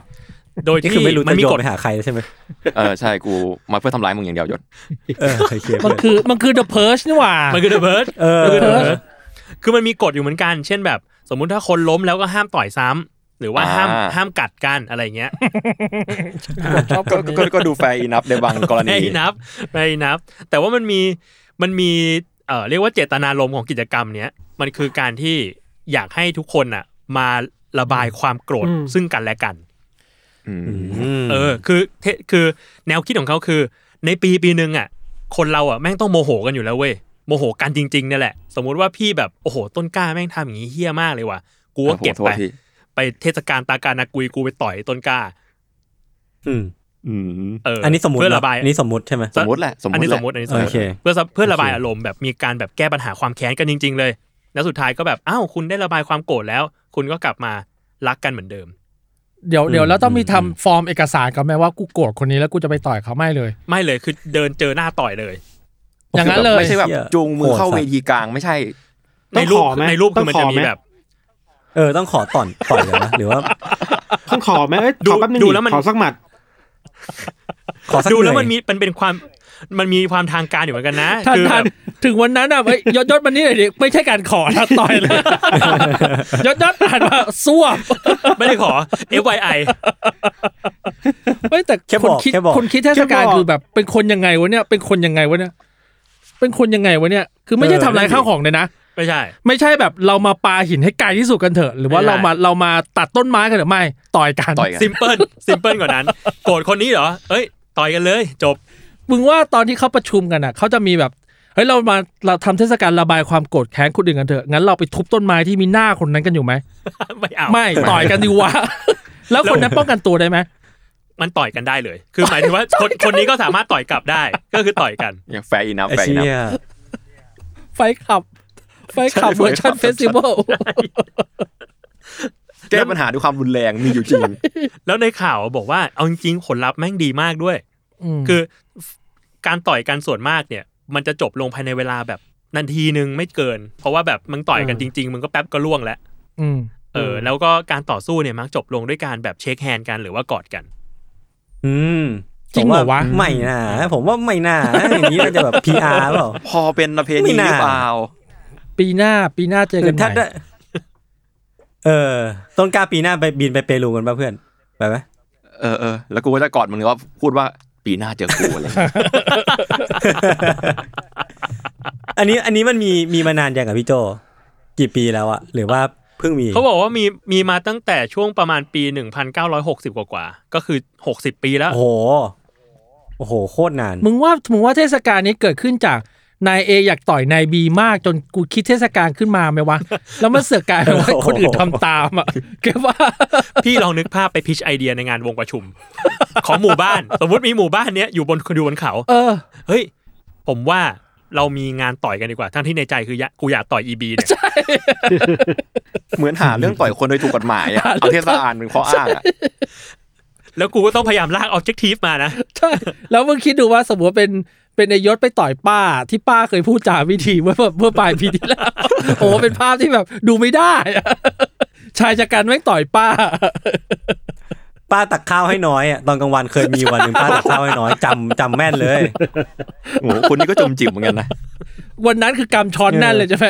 โดยนี่ที่คือไม่รู้มัจะนมีโยกนฎไปหาใครใช่ไหมเออใช่กูมาเพื่อทำร้ายมึงอย่างเดียวยศเออโอเคมันคือมันคือ The Purge นี่หว่า มันคือเดอะเบิร์ดเออคือ The เออ Purge คือมันมีกฎอยู่เหมือนกัน เช่นแบบ สมมุติถ้าคนล้มแล้วก็ห้ามต่อยซ้ำหรือว่าห้ามอ่าห้ามกัดกันอะไรเงี้ยชอบก็คนนี้ก็ก็ดูแฟร์อินับในบางกรณีไม่นับไม่นับแต่ว่ามันมี มันมีเอ่อเรียกว่าเจตนารมณ์ของกิจกรรมเนี้ยมันคือการที่อยากให้ทุกคนอะ มาระบายความโกรธอืมซึ่งกันและกันอืมมเออ คือเทคือแนวคิดของเขาคือ ในปีปีหนึ่งอะ คนเราอะแม่งต้องโมโหกันอยู่แล้วเว้ยโมโหกันจริงๆเนี่ยแหละ สมมุติว่าพี่แบบโอ้โหต้นกล้าแม่งทำอย่างนี้เหี้ยมากเลยว่ะกูก็เก็บไปโทษทีไปเทศกาลตาการนากุยกูไปต่อยต้นกล้า อืม อืมเอออัอันนี้สมมติเพื่อเนระบายอันนี้สมมติใช่ไหมสมมติแหละสมมอันตินี้แหสละมมติอันนี้สมมโอติเคเพื่อเพื่อระบายโอเคอารมณ์แบบมีการแบบแก้ปัญหาความแค้นกันจริง ๆ เลย แล้วสุดท้ายก็แบบอ้าวคุณได้ระบายความโกรธแล้ว คุณก็กลับมารักกันเหมือนเดิม เดี๋ยวเดี๋ยวแล้วต้องมีอืมทำฟอร์มเอกสารกันไหมว่ากูโกรธคนนี้แล้วกูจะไปต่อยเขาไม่เลย ไม่เลยคือเดินเจอหน้าต่อยเลย อย่างนั้นเลยไม่ใช่แบบเหี้ยจูงมือเข้าโหดสัเวตว์ทีกลางไม่ใช่ ในรูปต้องขอไหมในรูปคือมันต้จะองขอมีไหมแบบ เออต้องขอต่อนต่อยเลยนะหรือว่าต้องขอไหมเอ้ยดูขอแป๊บนึงดูดิแล้วมันขอสักหมัด ขอสักดูแล้วหมันมีมันเป็นความมันมีความทางการอยู่เหมือนกันนะท่านคือท่าแบนบถึงวันนั้นอะเอ้ยยศยศมันนี่หน่อยดิไม่ใช่การขอนะต่อยเลยยศยศอ่านว่าซวบไม่ได้ขอ FYI เฮ้ยแต่แค่คบนอกคิดแค่บอกคนคิดเทศกาลแค่บอกคือแบบเป็นคนยังไงวะเนี่ยเป็นคนยังไงวะเนี่ยเป็นคนยังไงวะเนี่ยคือไม่ใช่เออทำลายนั่นดิข้าวของเลยนะ ไม่ใช่ ไม่ใช่แบบเรามาปาหินให้ไกลที่สุดกันเถอะ หรือว่าไม่ได้เรามาเรามาตัดต้นไม้กันเถอะไม่ต่อยกันต่อยกันซิมเพิลซิมเพิลกว่านั้น โกรธคนนี้เหรอเอ้ย ต่อยกันเลย จบมึงว่าตอนที่เขาประชุมกันอะเขาจะมีแบบเฮ้ยเรามาเราทำเทศกาลระบายความโกรธแค้นคนอื่นกันเถอะงั้นเราไปทุบต้นไม้ที่มีหน้าคนนั้นกันอยู่ไหมไม่เอาไม่ต่อยกันดีวะแล้วคนนั้นป้องกันตัวได้ไหมมันต่อยกันได้เลย คือหมายถึงว่าคนคนนี้ก็สามารถต่อยกลับได้ ก็คือต่อยกันอย่างแฟร์อีนะไอ้แฟร์อีนะเชี่ย Fight Club Fight Club เวอร์ชัน festivalแก้ปัญหาด้วยความรุนแรงมีอยู่จริง แล้วในข่าวบอกว่าเอาจริงๆผลลัพธ์แม่งดีมากด้วย คือการต่อยกันส่วนมากเนี่ย มันจะจบลงภายในเวลาแบบนาทีหนึ่งไม่เกิน เพราะว่าแบบมึงต่อยกันจริง ๆมึงก็แป๊บก็ร่วงแล้วอืมเออ แล้วก็การต่อสู้เนี่ยมักจบลงด้วยการแบบ shake hand กันหรือว่ากอดกัน อืมจริงเหรอวะผมไม่น่าผมว่าไม่น่าอย่างนี้มันจะแบบ PR เปล่าพอเป็นประเพไม่ณีหน่ารือเปล่า ปีหน้าปีหน้าเจอหรืกัอนถ้าใหได้ม่เออ ต้นกล้าปีหน้าไปบินไปเปรูกันป่ะเพื่อนไปไหมเออเออแล้วกูก็จะกอดมึงว่าพูดว่าปีหน้าเจอกูอะไรอย่างเงี้ยอันนี้อันนี้มันมีมีมานานยังกับพี่โจกี่ปีแล้วอะหรือว่าเพิ่งมีเขาบอกว่ามีมีมาตั้งแต่ช่วงประมาณปี1960กว่ากว่าๆก็คือ60ปีแล้ว โอ้โหโอ้โหโคตรนาน มึงว่ามึงว่าเทศกาลนี้เกิดขึ้นจาก นายเออยากต่อยนายบีมากจนกูคิดเทศกาลขึ้นมาไหมวะ แล้วมันเสือกกลายเป็นว่าคนอื่นทำตามอะแกว่าพี่ลองนึกภาพไปพิชไอเดียในงานวงประชุม ของหมู่บ้าน สมมติมีหมู่บ้านเนี้ยอยู่บนอยู่บนเขา เออ เฮ้ย ผมว่าเรามีงานต่อยกันดีกว่า ทั้งที่ในใจคืออยากกูอยากต่อยอีบีเนี่ยเหมือนหาเรื่องต่อยคนโดยถูกกฎหมายอะเอาเทศกาลเป็นข้ออ้างอะแล้วกูก็ต้องพยายามลากออบเจกตีฟมานะใช่แล้วมึงคิดดูว่าสมมติว่าเป็น เป็นนายยศไปต่อยป้าที่ป้าเคยพูดจาวิธีเมื่อเมื่อปลายปีที่แล้วโอ้เป็นภาพที่แบบ ดูไม่ได้อะชายจัดการแม่งต่อยป้า ป้าตักข้าวให้น้อยอะตอนกลางวันเคยมีวันหนึ่งป้าตักข้าวให้น้อยจำจำแม่นเลยโอ้โหคุณนี่ก็จมจิ๋มเหมือนกันนะวันนั้นคือกำช้อนแน่นเลยใช่ไหม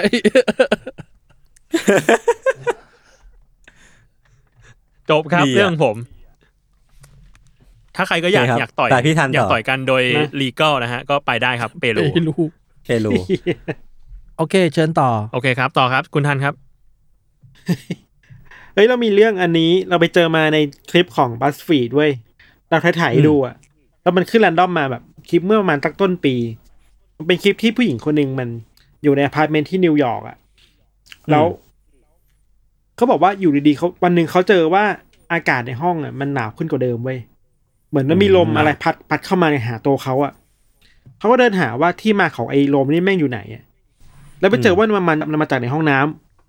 จบครับดีอะเรื่องผม ถ้าใครก็อยากโอเคครับอยากต่อยแต่พี่ทันต่ออยากต่อยกันโดยนะลีก l นะฮะก็ไปได้ครับเปรูไม่รู้เปรูโอเค เชิญต่อ โอเคครับ ต่อครับ คุณทันครับ เฮ้ย เรามีเรื่องอันนี้เราไปเจอมาในคลิปของบัสฟีดด้วยเราถ่ายๆดูอะแล้วมันขึ้น random มาแบบคลิปเมื่อประมาณสักต้นปี มันเป็นคลิปที่ผู้หญิงคนหนึ่งมันอยู่ในอพาร์ตเมนต์ที่นิวยอร์กอะแล้วเขาบอกว่าอยู่ดีๆเขาวันหนึ่งเขาเจอว่าอากาศในห้องอะมันหนาวขึ้นกว่าเดิมเว้ย เหมือนมันมีลมอะไรพัดพัดเข้ามาในหาตัวเขาอะเขาก็เดินหาว่าที่มาของไอ้ลมนี่แม่งอยู่ไหนอะแล้วไปเจอว่ามันมันมันมาจากในห้องน้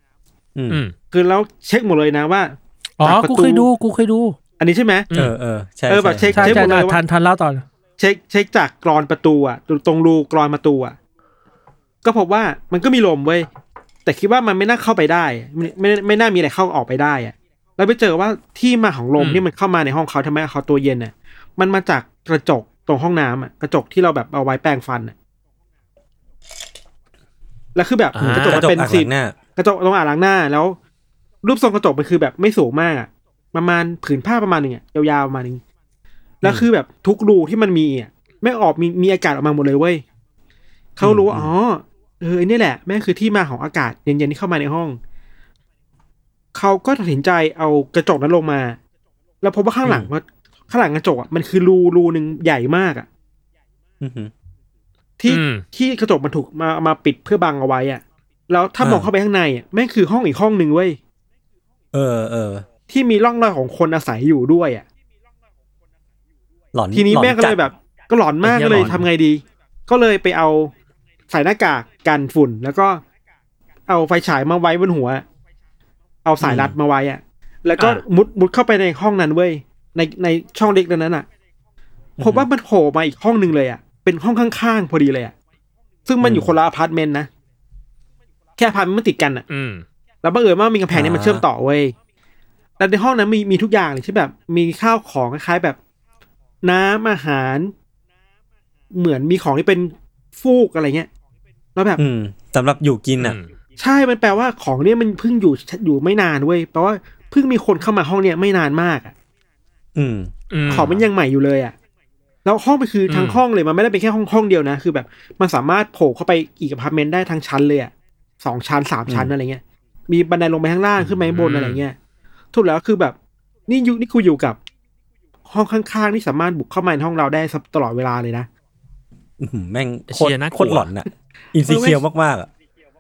ำอืมอืมคือแล้วเช็คหมดเลยนะว่าอ๋อจากประตูกูเคยดูกูเคยดู อันนี้ใช่ไหมอืมเออเออใช่เออแบบเช็คใช่เช็คหใช่มดเลยว่าทันทันเล่าต่อเช็คเช็คจากกรอนประตูอะตรงตรงรูกรอนประตูอะก็พบว่ามันก็มีลมเว้ยแต่คิดว่ามันไม่น่าเข้าไปได้ ไม่ไม่ไม่น่ามีอะไรเข้าออกไปได้อะแล้วไปเจอว่าที่มาของลมอืมที่มันเข้ามาในห้องเขาทำไมเขาตัวเย็นอะ มันมาจากกระจกตรงห้องน้ำอะกระจกที่เราแบบเอาไว้แปรงฟันอะแล้วคือแบบอ่ากระจกกมัระนจกเป็นอักหสีลังหน้ากระจกตรงอ่างล้างหน้าแล้ว รูปทรงกระจกมันคือแบบไม่สูงมากอะประมาณผืนผ้าประมาณหนึ่งอะยาวๆประมาณหนึงแล้วคือแบบทุกรูที่มันมีอะไม่งออกมีมีอากาศออกมาหมดเลยเว้ยเขารู้ว่าอืมอ๋อเออไอ้นี่แหละแม่งคือที่มาของอากาศเย็นๆที่เข้ามาในห้องเขาก็ตัดสินใจเอากระจกนั้นลงมา แล้วพบว่าข้างหลังว่า ข้างหลังกระจกอะมันคือรูรูหนึ่งใหญ่มากอะอือหือที่อืมที่กระจกมันถูกมามาปิดเพื่อบังเอาไว้อะ แล้วถ้ามองอ่าเข้าไปข้างในอะแม่งคือห้องอีกห้องหนึ่งเว้ยเออเออที่มีร่องรอยของคนอาศัยอยู่ด้วยอะหลอนทีนี้หลอแม่ก็เลยจัดแบบ ก็หลอนมากไอ้เหี้ยก็เลยหลอนทำไงดี ก็เลยไปเอาใส่หน้ากากกันฝุ่น แล้วก็เอาไฟฉายมาไว้บนหัว เอาสายรัดมาไว้อะแล้วก็มุดมุดเข้าไปในห้องนั้นเว้ย ในในช่องเล็กนั้นอะพบว่ามันโผล่มาอีกห้องหนึ่งเลยอะ เป็นห้องข้างๆพอดีเลยอะ ซึ่งมันอยู่คนละอพาร์ตเมนต์นะ แค่อพาร์ตเมนต์มันติดกันอะอืมแล้วบังเอิญว่ามีกำแพงเนี้ยมันเชื่อมต่อเว้ยแล้วในห้องนั้นมีมีทุกอย่างเลยที่แบบ มีข้าวของคล้ายๆแบบ น้ำอาหาร เหมือนมีของที่เป็นฟูกอะไรเงี้ย แล้วแบบอืมสำหรับอยู่กินอะ ใช่ มันแปลว่าของเนี้ยมันเพิ่งอยู่อยู่ไม่นานเว้ย แปลว่าเพิ่งมีคนเข้ามาห้องเนี้ยไม่นานมากอะ อืมของมันยังใหม่อยู่เลยอะแล้วห้องมันคือทั้งอืมห้องเลยมันไม่ได้เป็นแค่ห้องห้องเดียวนะ คือแบบ มันสามารถโผล่เข้าไปอีกอพาร์ตเมนต์ได้ทั้งชั้นเลยอะสองชั้นสามชั้นอืมอะไรเงี้ย มีบันไดลงไปข้างล่างขึ้นไปข้างบนอะไรเงี้ยถูกแล้วคือแบบนี่อยู่นี่กูอยู่กับ ห้องข้างๆที่สามารถบุกเข้ามาในห้องเราได้ตลอดเวลาเลยนะอื้อหือแม่งโคเชี่ตรยน่ากลัวโคตรหลอนอะ อินซีเคียวมากๆอะ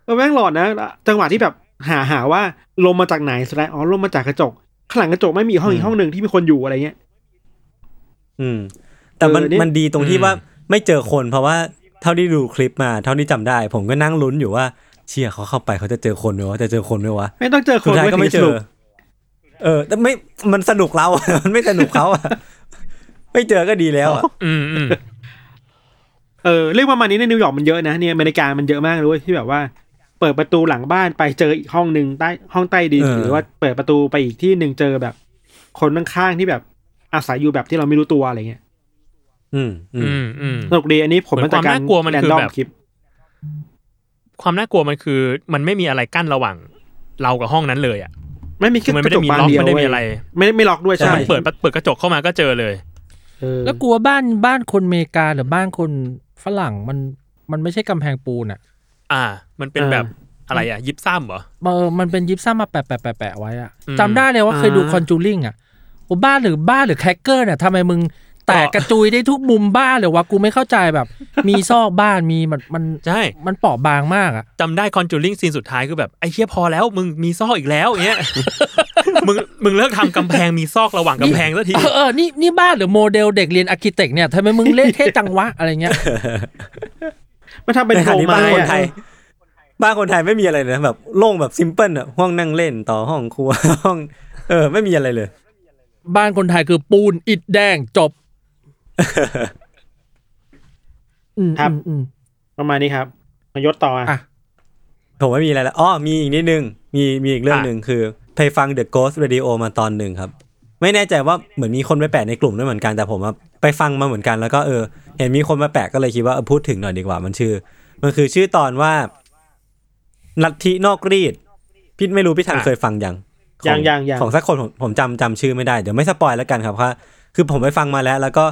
เออแม่งหลอนนะจังหวะที่แบบหาหาว่าลงมาจากไหนสุดท้ายอ๋อลงมาจากกระจก ข้างหลังกระจกไม่มีห้องอีอืกมห้องหนึ่งที่มีคนอยู่อะไรเงี้ย อืม แต่มันเออเนี่ยมันดีตรงที่อืมว่าไม่เจอคน เพราะว่าเท่าที่ดูคลิปมา เท่าที่จำได้ ผมก็นั่งลุ้นอยู่ว่าเชี่ยเขาเข้าไปเขาจะเจอคนไหมวะจะเจอคนไหมวะไม่ต้องเจอคสุดนท้ายก็ไม่เจว้ถึงอจะสนุเออ แต่ไม่มันสนุกเรามันไม่สนุกเขาอะไม่เจอก็ดีแล้วอะอืมอืมเออเรื่องประมาณนี้ในนิวยอร์กมันเยอะนะเนี่ยอเมริกามันเยอะมากเลยเว้ยที่แบบว่า เปิดประตูหลังบ้านไปเจออีกห้องหนึ่งใต้ห้องใต้ดินหรือว่าเปิดประตูไปอีกที่หนึ่งเจอแบบ คนข้างๆที่แบบอาศัยอยู่แบบที่เราไม่รู้ตัวอะไรเงี้ยอืม อือืมมอืมสนุกดีอันนี้ผมเหมือนมาจากการความน่ากลัวมันคือแรดอแบบคลิป ความน่ากลัวมันคือ มันไม่มีอะไรกั้นระหว่าง เรากับห้องนั้นเลยอะไม่มีคืแค่อมันกไม่ระจได้กมีบานล็อกเดียวไม่ได้มีเว้ยอะไร ไม่ได้ไม่ล็อกด้วยแต่ใช่มันเปิดเปิดกระจกเข้ามาก็เจอเลยเออแล้วกลัวบ้านบ้านคนอเมริกาหรือบ้านคนฝรั่งมันมันไม่ใช่กำแพงปูนอะ อ่า มันเป็นแบบอะไรอะ ยิปซัมเหรอเออมันเป็นยิปซัมมาแปะแปะแปะแปะไว้อะอืมจำได้เลยว่าเคยดู Conjuring อะโอ้บ้านหรือบ้านหรือแคคเกอร์เนี่ยทำไมมึงแตกกระจุยได้ทุกมุมบ้านเลยวะกูไม่เข้าใจแบบ มีซอกบ้านมีมันมันใช่มันเปราะบางมากอะจำได้ Conjuring ซีนสุดท้ายคือแบบไอ้เชี่ยพอแล้ว มึงมีซอกอีกแล้วอย่างเงี้ยมึงมึงเลิกทำกำแพงมีซอกระหว่างกำแพงสักทีเออเออนี่นี่บ้านหรือโมเดลเด็กเรียนอาร์เคเต็กเนี่ยทำไมมึงเล่นเท่จังวะอะไรเงี้ย มันทำเป็นในโคขรณะงที่ไม้บ้านคนอะไทยบ้านคนไทยไม่มีอะไรเลยนะแบบโล่งแบบซิมเพิลอะห้องนั่งเล่นต่อห้องครัวห้องเออ ไม่มีอะไรเลย บ้านคนไทยคือปูนอิฐแดงจบอืมครับอืมอืมประมาณนี้ครับมายศต่ออะอะผมไม่มีอะไรแล้วอ๋อมีอีกนิดนึง มีมีอีกเรื่องอะหนึ่งคือไปฟัง The Ghost Radio มาตอนหนึ่งครับ ไม่แน่ใจว่าเหมือนมีคนไปแปะในกลุ่มด้วยเหมือนกันแต่ผมอะ ไปฟังมาเหมือนกันแล้วก็เออ เห็นมีคนมาแปะก็เลยคิดว่าเออพูดถึงหน่อยดีกว่ามันชื่อ มันคือชื่อตอนว่าลัทธินอกรีดพี่ไม่รู้พี่ทันอะเคยฟังยังขอยังยังยังของสักคนผมผมจำจำชื่อไม่ได้เดี๋ยวไม่สปอยแล้วกันครับว่าคือผมไปฟังมาแล้ว แล้วก็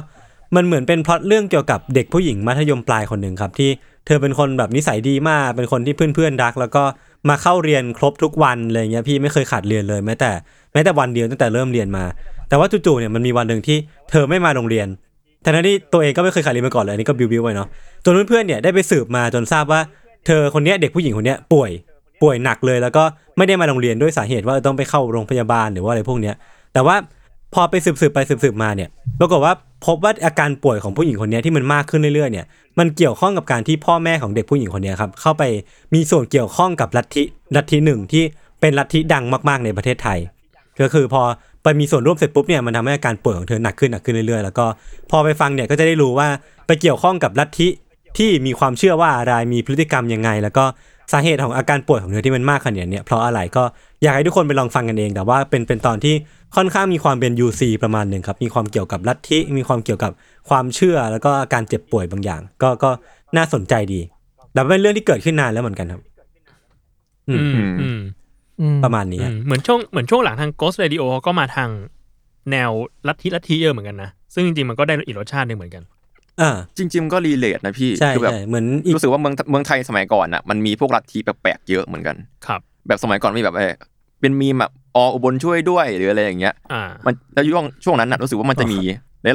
มันเหมือนเป็นพล็อตเรื่องเกี่ยวกับเด็กผู้หญิงมัธยมปลายคนหนึ่งครับ ที่เธอเป็นคนแบบนิสัยดีมาก เป็นคนที่เพื่อนๆรัก แล้วก็มาเข้าเรียนครบทุกวันอะไรเงี้ยพี่ไม่เคยขาดเรียนเลยแม้แต่แม้แต่วันเดียวตั้งแต่เริ่มเรียนมา แต่ว่าจู่ๆเนี่ยมันมีวันหนึ่งที่เธอไม่มาโรงเรียนทั้งที่ตัวเองก็ไม่เคยขาดเรียนมาก่อนเลยอันนี้ก็บิวบิวไว้เนาะจนเพื่อนๆเนี่ยได้ไปสืบมาจนทราบว่า เธอคนนี้เด็กผู้หญิงคนนี้ป่วยป่วยหนักเลยแล้วก็ไม่ได้มาโรงเรียนด้วยสาเหตุว่าต้องไปเข้าโรงพยาบาลหรือว่าอะไรพวกเนี้ย แต่ว่าพอไปสืบสืบๆไปสืบสืบๆมาเนี่ยปรากฏว่าพบว่าอาการป่วยของผู้หญิงคนนี้ที่มันมากขึ้นเรื่อยๆเนี่ยมันเกี่ยวข้องกับการที่พ่อแม่ของเด็กผู้หญิงคนนี้ครับเข้าไปมีส่วนเกี่ยวข้องกับลัทธิลัทธิหนึ่งที่เป็นลัทธิดังมากๆในประเทศไทย ก็คือพอ ไปมีส่วนร่วมเสร็จปุ๊บเนี่ยมันทำให้อาการป่วยของเธอหนักขึ้นหนักขึ้นเรื่อยๆ แล้วก็พอไปฟังเนี่ยก็จะได้รู้ว่าไปเกี่ยวข้องกับลัทธิที่มีความเชื่อว่าอะไรมีพฤติกรรมยังไง แล้วก็สาเหตุของอาการป่วยของเธอที่มันมากขนาดเนี้ยเพราะอะไรก็อยากให้ทุกคนไปลองฟังกันเอง แต่ว่าเป็นเป็นตอนที่ค่อนข้างมีความเป็น UC ประมาณหนึ่งครับมีความเกี่ยวกับลัทธิมีความเกี่ยวกับความเชื่อแล้วก็อาการเจ็บป่วยบางอย่าง ก็ก็น่าสนใจดีแต่เป็นเรื่องที่เกิดขึ้นนานแล้วเหมือนกันครับ อืมอืม ประมาณนี้อืฮะมเหมือนช่วงเหมือนช่วงหลังทาง Ghost Radio ก็มาทางแนวลัทธิลัทธิเยอะเหมือนกันนะ ซึ่งจริงๆมันก็ได้อีกรสชาติหนึ่งเหมือนกันอ่าจริงๆมันก็รีเลทนะพี่ใช่คือแบบใช่เหมือนอีกรู้สึกว่าเมืองเมืองไทยสมัยก่อนอะมันมีพวกลัทธิแปลกๆเยอะเหมือนกันครับ แบบสมัยก่อนมีแบบเออเป็นมีมแบบออุบลช่วยด้วยหรืออะไรอย่างเงี้ยอ่ามันแล้วช่วงช่วงนั้นน่ะรู้สึกว่ามันจะมี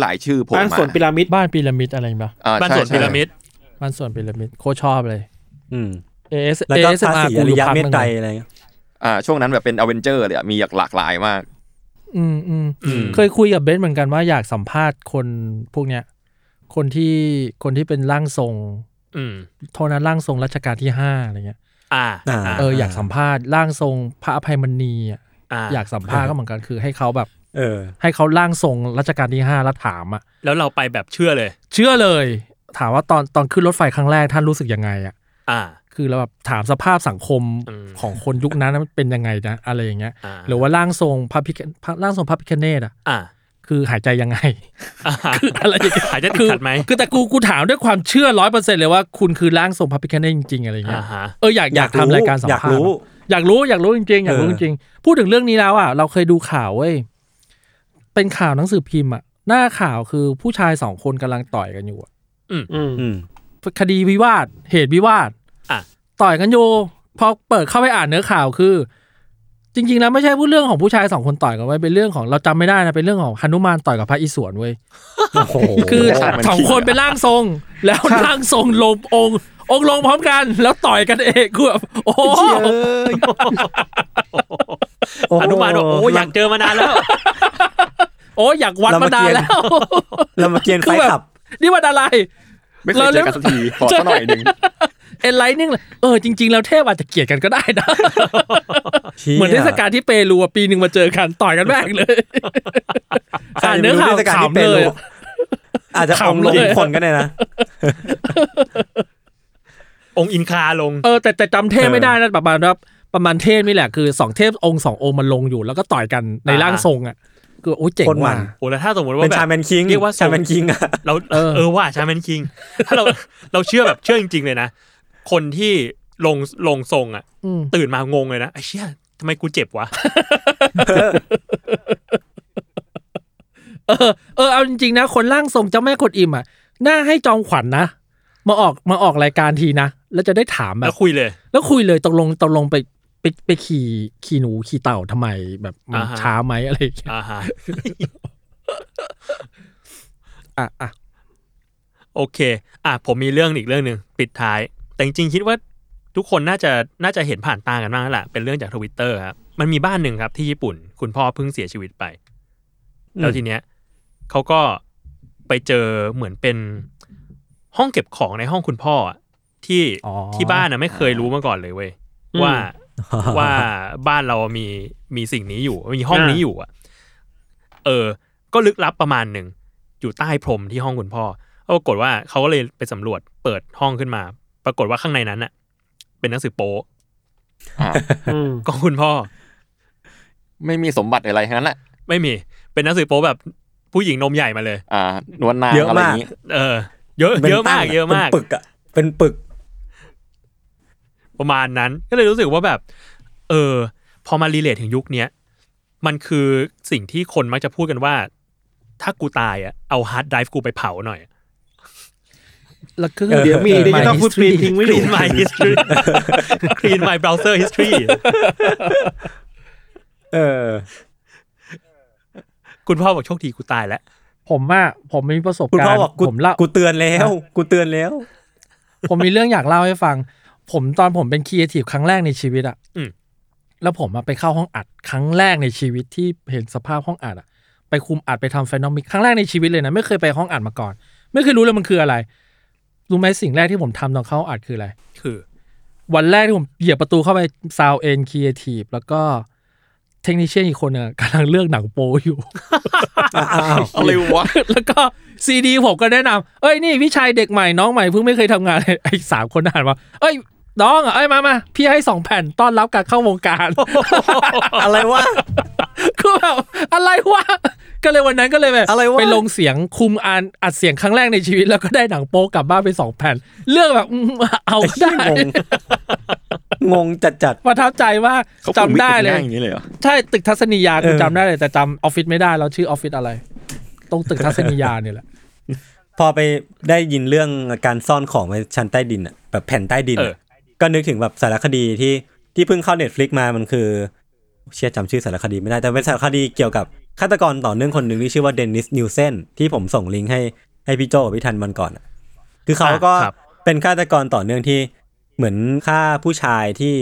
หลายๆชื่อโผล่บ้านมาสวนพีระมิดบ้านพีระมิดอะไรปะอ่บ้านใช่สวนใช่พีระมิดบ้านสวนพีระมิดโคตรชอบเลย อืม AS แล้วก็ ASMR ภาษีกูออริยู่ยะพักเมนึตงไตรอะอะไรเงี้ย อ่าช่วงนั้นแบบเป็นอเวนเจอร์เลยอะมีหลากหลายมากอืมอืมอืมเคยคุยกับเบนซ์เหมือนกันว่าอยากสัมภาษณ์คนพวกเนี้ย คนที่คนที่เป็นร่างทรง อืมโทษนะร่างทรงรัชกาลที่ห้าอะไรเงี้ยอ่าอ่าเอออยากสัมภาษณ์ร่างทรงพระอภัยมณีอะอ่าอยากสัมภาษณ์ก็เหมือนกันคือให้เขาแบบ เออ ให้เขาร่างทรงรัชกาลที่ห้าแล้วถามอะแล้วเราไปแบบเชื่อเลย เชื่อเลย ถามว่าตอนตอนขึ้นรถไฟครั้งแรกท่านรู้สึกยังไงอะ อ่า คือเราแบบถามสภาพสังคมอืมของคนยุคนั้นมันเป็นยังไงนะอะไรอย่างเงี้ยอ่าหรือว่าร่างทรงพระพิคพระร่างทรงพระพิคเนตอะอ่าคือหายใจยังไงอ่าคืออะไรอย่างเงี้ยหายใจติดคือขัดไหมคือแต่กูกูถามด้วยความเชื่อร้อยเปอร์เซ็นเลยว่าคุณคือร่างทรงพระพิคเนตจริงๆอะไรอย่างเงี้ยอ่าฮะเอออยากอยากทำรายการสัมอยากภาษรู้ณ์อยากรู้อยากรู้จริงๆอยากรู้เอจอริงๆพูดถึงเรื่องนี้แล้วอะเราเคยดูข่าวเว้ยเป็นข่าวหนังสือพิมพ์อะหน้าข่าวคือผู้ชายสองคนกำลังต่อยกันอยู่อะอืมอืมคดีวิวาทเหตุวิวาท อะต่อยกันอยู่พอเปิดเข้าไปอ่านเนื้อข่าวคือ จริง ๆ แล้วไม่ใช่พูดเรื่องของผู้ชายสองคนต่อยกันไว้ยเป็นเรื่องของเราจำไม่ได้นะเป็นเรื่องของหนุมานต่อยกับพระอิศวรเว้ยโอ้โหคือใช่มันสองจริงคนอะเป็นร่างทรง แล้วร่างทรงลงองค์องค์ลงพร้อมกัน แล้วต่อยกันเองกูแบบโอ้โหโอ้โหอนุมานบอกโอ้อยากเจอมานานแล้ว โอ้อยากวัดมานานแล้วเรามาเกียนไฟคือแบบขับ นี่มันอะไร ไม่เคยเจอกันสักทีขอสักหน่อยหนึ่ง เอ็นไลนิ่งเลยเออจริง ๆ แล้วเทพอาจจะเกลียดกันก็ได้นะชี่ยเหมือนเทศกาลที่เปรูอะปีหนึ่งมาเจอกันต่อยกันแม่งเลยใครอ่านจะเนื้อไปรู้ข่าวเทศกาลที่ขำเปเลรูยอาจจะขำองค์ลงเลยคนก็ได้นะองค์อินคาลง เออแต่แต่จำเทพเออไม่ได้นะประมาณว่าประมาณเทพนี่แหละคือสองเทพองค์สององค์มันลงอยู่ แล้วก็ต่อยกันในอ่าร่างทรงอะคือโอ้ยเจ๋งคนมัว่ะนโอ้แล้วถ้าสมมติว่าเป็นแบบชาแมนคิงเรียกว่าชาแมนคิงอะเราเออเออว่าชาแมนคิงถ้าเราเราเชื่อแบบเชื่อจริง ๆ เลยนะ คนที่ลงลงทรงอะอืมตื่นมางงเลยนะไอ้เชี่ยทำไมกูเจ็บวะเออเออเอาจริงๆนะ คนร่างทรงเจ้าแม่กดอิมอะน่าให้จอมขวัญนะมาออกมาออกรายการทีนะแล้วจะได้ถามแบแล้วบคุยเลย แล้วคุยเลยตกลงตกลงไปไปไปขี่ขี่หนูขี่เต่าทำไมแบบมันอ่าฮะช้าไหมอะไรอย่างเงี้ยอ่าฮะอะอะโอเค อะผมมีเรื่องอีกเรื่องหนึ่งปิดท้าย แต่จริงๆคิดว่าทุกคนน่าจะน่าจะเห็นผ่านตากันบ้างแล้วแหละเป็นเรื่องจากทวิตเตอร์ครับมันมีบ้านหนึ่งครับที่ญี่ปุ่น คุณพ่อเพิ่งเสียชีวิตไป แล้วทีเนี้ยเขาก็ไปเจอเหมือนเป็นห้องเก็บของในห้องคุณพ่ออะที่อ๋อที่บ้านนะไม่เคยรู้มาก่อนเลยเว้ยว่าว่าบ้านเรามีมีสิ่งนี้อยู่ มีห้องนี้อยู่อะ เออ ก็ลึกลับประมาณหนึ่งอยู่ใต้พรมที่ห้องคุณพ่อปรากฏว่าเขาก็เลยไปสำรวจเปิดห้องขึ้นมา ปรากฏว่าข้างในนั้นน่ะเป็นหนังสือโป๊อ่าอืมก็คุณพ่อ ไม่มีสมบัติอะไรทั้งนั้นแหละไม่มี เป็นหนังสือโป๊แบบผู้หญิงนมใหญ่มาเลย อ่านวลนางเยอะอะไรอมากย่างนี้เออ เยอะป็นเยอะมากตั้งเยอะมากเป็นปึกอะเป็นปึก ประมาณนั้นก็เลยรู้สึกว่าแบบ เออ พอมา relate ถึงยุคเนี้ยมันคือสิ่งที่คนมักจะพูดกันว่า ถ้ากูตายอะเอาฮาร์ดไดรฟ์กูไปเผาหน่อย แล้วก็เดี๋ยวมี digital footprint ทิ้งไว้อยู่ clean my history clean my browser history เออ คุณพ่อบอกโชคดีกูตายแล้ว ผมอะผมมีประสบคุณการพ่อณ์บอกกูผมเล่ากูเตือนแล้ว กูเตือนแล้ว ผมมีเรื่องอยากเล่าให้ฟัง ผมตอนผมเป็นครีเอทีฟครั้งแรกในชีวิตอะอืมแล้วผมอะไปเข้าห้องอัดครั้งแรกในชีวิตที่เห็นสภาพห้องอัดอะไปคุมอัดไปทำ final mix ครั้งแรกในชีวิตเลยนะ ไม่เคยไปห้องอัดมาก่อน ไม่เคยรู้เลยมันคืออะไร รู้ไหมสิ่งแรกที่ผมทำตอนเข้าอัดคืออะไร คือ วันแรกที่ผมเหยียบประตูเข้าไป sound en ครีเอทีฟแล้วก็ technician อีกคนหนึ่งอะกำลังเลือกหนังโป๊อยู่ อะไรวะ แล้วก็ซีดีผมก็แนะนำเอ้ยนี่พี่ชายเด็กใหม่น้องใหม่เพิ่งไม่เคยทำงานเลยไอ้สามคนอ่านว่าเอ้ย น้องอะเอ้ยมามาพี่ให้สองแผ่นต้อนรับการเข้าวงการ อะไรวะ คือแบบอะไรวะก็เลยวันนั้นก็เลยแบบอะไรวะไปลงเสียงคุมอ่านอัดเสียงครั้งแรกในชีวิตแล้วก็ได้หนังโป๊กลับบ้านไปสองแผ่น เลือกแบบอืมเอาก็ได้งงงงจัดจัดประทับใจมากเขาจำได้เลยง่ายอย่างนี้เลยเหรอใช่ตึกทัศนียากูเออจำได้เลยแต่จำออฟฟิศไม่ได้แล้วชื่อออฟฟิศอะไรตรงตึกทัศนียาเนี่ยแหละพอไปได้ยินเรื่องการซ่อนของไว้ชั้นใต้ดินอะแบบแผ่นใต้ดินเออะอก็นึกถึงแบบสารคดีที่ที่เพิ่งเข้า Netflix มามันคือ เชื่อจำชื่อสารคดีไม่ได้แต่เป็นสารคดีเกี่ยวกับฆาตกรต่อเนื่องคนหนึ่งที่ชื่อว่า Dennis Nilsen ที่ผมส่งลิงก์ให้ให้พี่โจกับพี่ทันวันก่อนอะคือเขาก็อะครับเป็นฆาตกรต่อเนื่องที่เหมือนฆ่าผู้ชายที่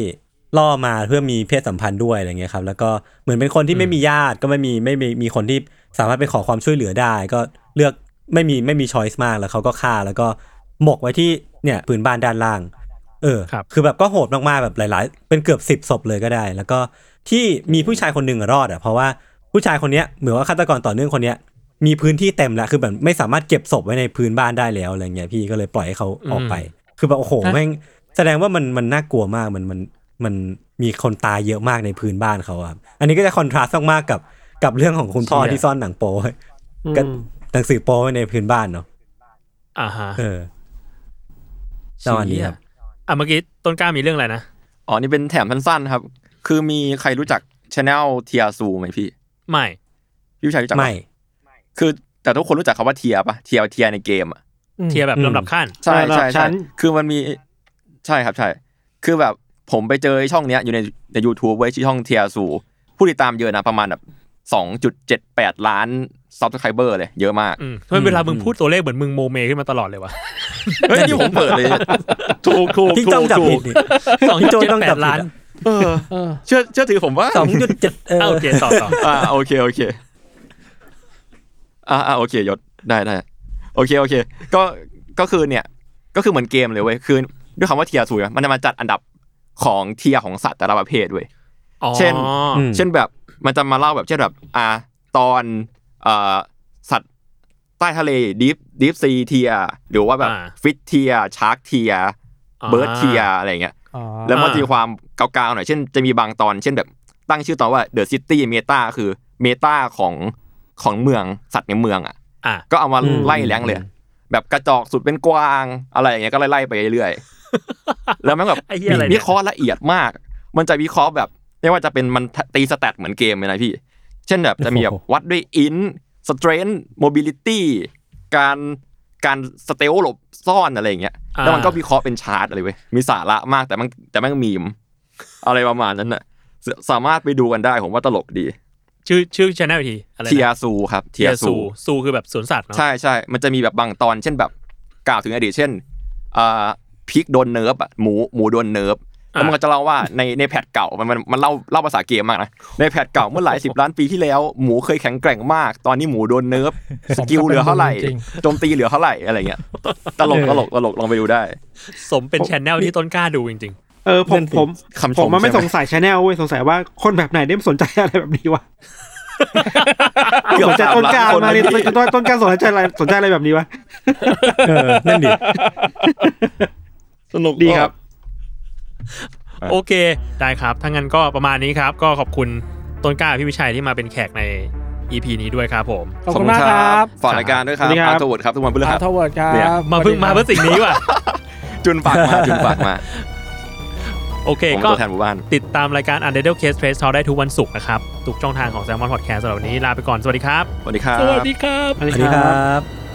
ล่อมาเพื่อมีเพศสัมพันธ์ด้วยอะไรเงี้ยครับ แล้วก็เหมือนเป็นคนที่ไม่มีญาติก็ไม่มีไม่มีมีคนที่สามารถไปขอความช่วยเหลือได้ ก็เลือกไม่มีไม่มีช้อยส์มากแล้วเขาก็ฆ่าแล้วก็หมกไว้ที่เนี่ยพื้นบ้านด้านล่าง เออครับคือแบบก็โหดมากๆแบบหลาย ๆ เป็นเกือบสิบศพเลยก็ได้ แล้วก็ ที่มีผู้ชายคนหนึ่งอะรอดอะเพราะว่าผู้ชายคนเนี้ยเหมือนว่าฆาตกรต่อเนื่องคนเนี้ยมีพื้นที่เต็มแล้วคือแบบไม่สามารถเก็บศพไว้ในพื้นบ้านได้แล้วอะไรเงี้ยพี่ก็เลยปล่อยให้เขาออกไป คือแบบโอ้โหแม่งแสดงว่ามันมันน่ากลัวมากมันมันมันมีคนตายเยอะมากในพื้นบ้านเขาอะครับ อันนี้ก็จะ contrast มากๆกับกับเรื่องของคุณพ่อเชี่ยที่ซ่อนหนังโป๊ไว้อืมก็หนังสือโป๊ไว้ในพื้นบ้านเนาะอ่าฮะเออประมาณนี้ครับอะเมื่อกี้ต้นกล้ามีเรื่องอะไรนะอ๋อนี่เป็นแถมสั้นๆครับ คือมีใครรู้จักช anel เทียซูไหมพี่ ไม่ พี่ผู้ชายรู้จักปะไม่ คือแต่ทุกคนรู้จักคำว่าเทียปะเทียเทียในเกมอะ tier แบบอืมลำดับขั้น ใช่ระดับใช่ชั้ใช่นคือมันมีใช่ครับใช่ คือแบบผมไปเจอไอ้ช่องเนี้ยอยู่ในใน YouTube ไว้ชื่อช่อง TierZoo ผู้ติดตามเยอะนะประมาณแบบสองจุดเจ็ดแปดล้าน subscriber เลยเยอะมากอืมทำไมเวลามึงพูดตัวเลขเหมือนมึงโมเมขึ้นมาตลอดเลยวะ เฮ้ยนี่ผมเปิดเลย ถูกถูกที่ถูต้องกจับถูผิกดนี่สองพี่โจเจ็ดต้องแปจับดผิดล้านอะ เออเออเชื่อเชื่อถือผมว่าสองจุดเจ็ดเออเอาโอเคต่อต่ออ่าโอเคโอเคอ่าอ่าโอเคยศได้ได้โอเคโอเค ก็ก็คือเนี่ย ก็คือเหมือนเกมเลยเว้ยคือด้วยคำว่า TierZoo อะมันจะมาจัดอันดับของ tier ของสัตว์แต่ละประเภทเว้ยอ๋อเช่นอืมเช่นแบบมันจะมาเล่าแบบเช่นแบบอ่าตอนเอ่อสัตว์ใต้ทะเล deep deep sea tier หรือว่าแบบ fish tier shark tier bird tier อะไรเงี้ยอ๋อ แล้วมันจะมีความกาวๆหน่อยเช่นจะมีบางตอน เช่นแบบตั้งชื่อตอนว่า The City Meta คือ meta ของของเมืองสัตว์ในเมืองอะอะก็เอามาอืมไล่ rank เลย แบบกระจอกสุดเป็นกวางอะไรอย่างเงี้ยก็ไล่ๆไปเรื่อยๆแล้วมันแบบไอ้เหี้ยอะไรเนี่ยวิเคราะห์ละเอียดมาก มันจะวิเคราะห์แบบไม่ว่าจะเป็นมันตี stat เหมือนเกมเลยนะพี่ เช่นแบบจะมีแบบวัดด้วย int strength mobility การการ stealth หลบ ซ่อนอะไรอย่างเงี้ยอ่าแล้วมันก็วิเคราะห์เป็นชาร์ตอะไรเว้ยมีสาระมากแต่มันแต่แม่งมีม อะไรประมาณนั้นน่ะสสามารถไปดูกันได้ผมว่าตลกดี ชื่อชื่อ channel ทีอะไรนะ Tier Zoo ครับ TierZoo zoo คือแบบสวนสัตว์เนาะใช่ใช่มันจะมีแบบบางตอนเช่นแบบกล่าวถึงอดีตเช่นอ่า pig โดน nerf อะหมูหมูโดน nerf แล้วมันก็จะเล่าว่าในใน patch เก่ามันมันมันเล่าเล่าภาษาเกมมากนะใน patch เก่าเมื่อหลายสิบล้านปีที่แล้วหมูเคยแข็งแกร่งมาก ตอนนี้หมูโดน nerf skill เหลือเท่าไหร่จริงโจมตีเหลือเท่าไหร่อะไรเงี้ยตลกตลกตลกลองไปดูได้ สมเป็นชแนลที่ต้นกล้าดูจริงเออผมนั่นสิผมคำชมผมมันไม่ใช่ไหมสงสัยชาแนลเว้ยสงสัยว่าคนแบบไหนได้สนใจอะไรแบบนี้วะเกือบสนใจสามต้นกล้าล้านคนมานะเนี่ยพี่ต้นต้นกล้าสนใจอะไรสนใจอะไรแบบนี้วะเออนั่นดิสนุกดีครับ โอเค ได้ครับถ้างั้นก็ประมาณนี้ครับ ก็ขอบคุณต้นกล้าพี่วิชัยที่มาเป็นแขกใน EP นี้ด้วยครับผมขอบคุณมากครับฝากรายการด้วยครับสวัสดีครับอาร์ทเวิร์ดครับทุกวันพฤอาหัสร์ทเวิร์ดครัเนี่ยบมาเพิ่งมาเพื่อสิ่งนี้ว่ะจุนฝากมาจุนฝากมาโอเคผมเป็นก็ตัวแทนหมู่บ้านติดตามรายการ Untitled Case Trace Talk ได้ทุกวันศุกร์นะครับ ทุกช่องทางของ Salmon Podcast สำหรับวันนี้ลาไปก่อน สวัสดีครับ สวัสดีครับ สวัสดีครับ สวัสสวัสดีดีคครัรับบ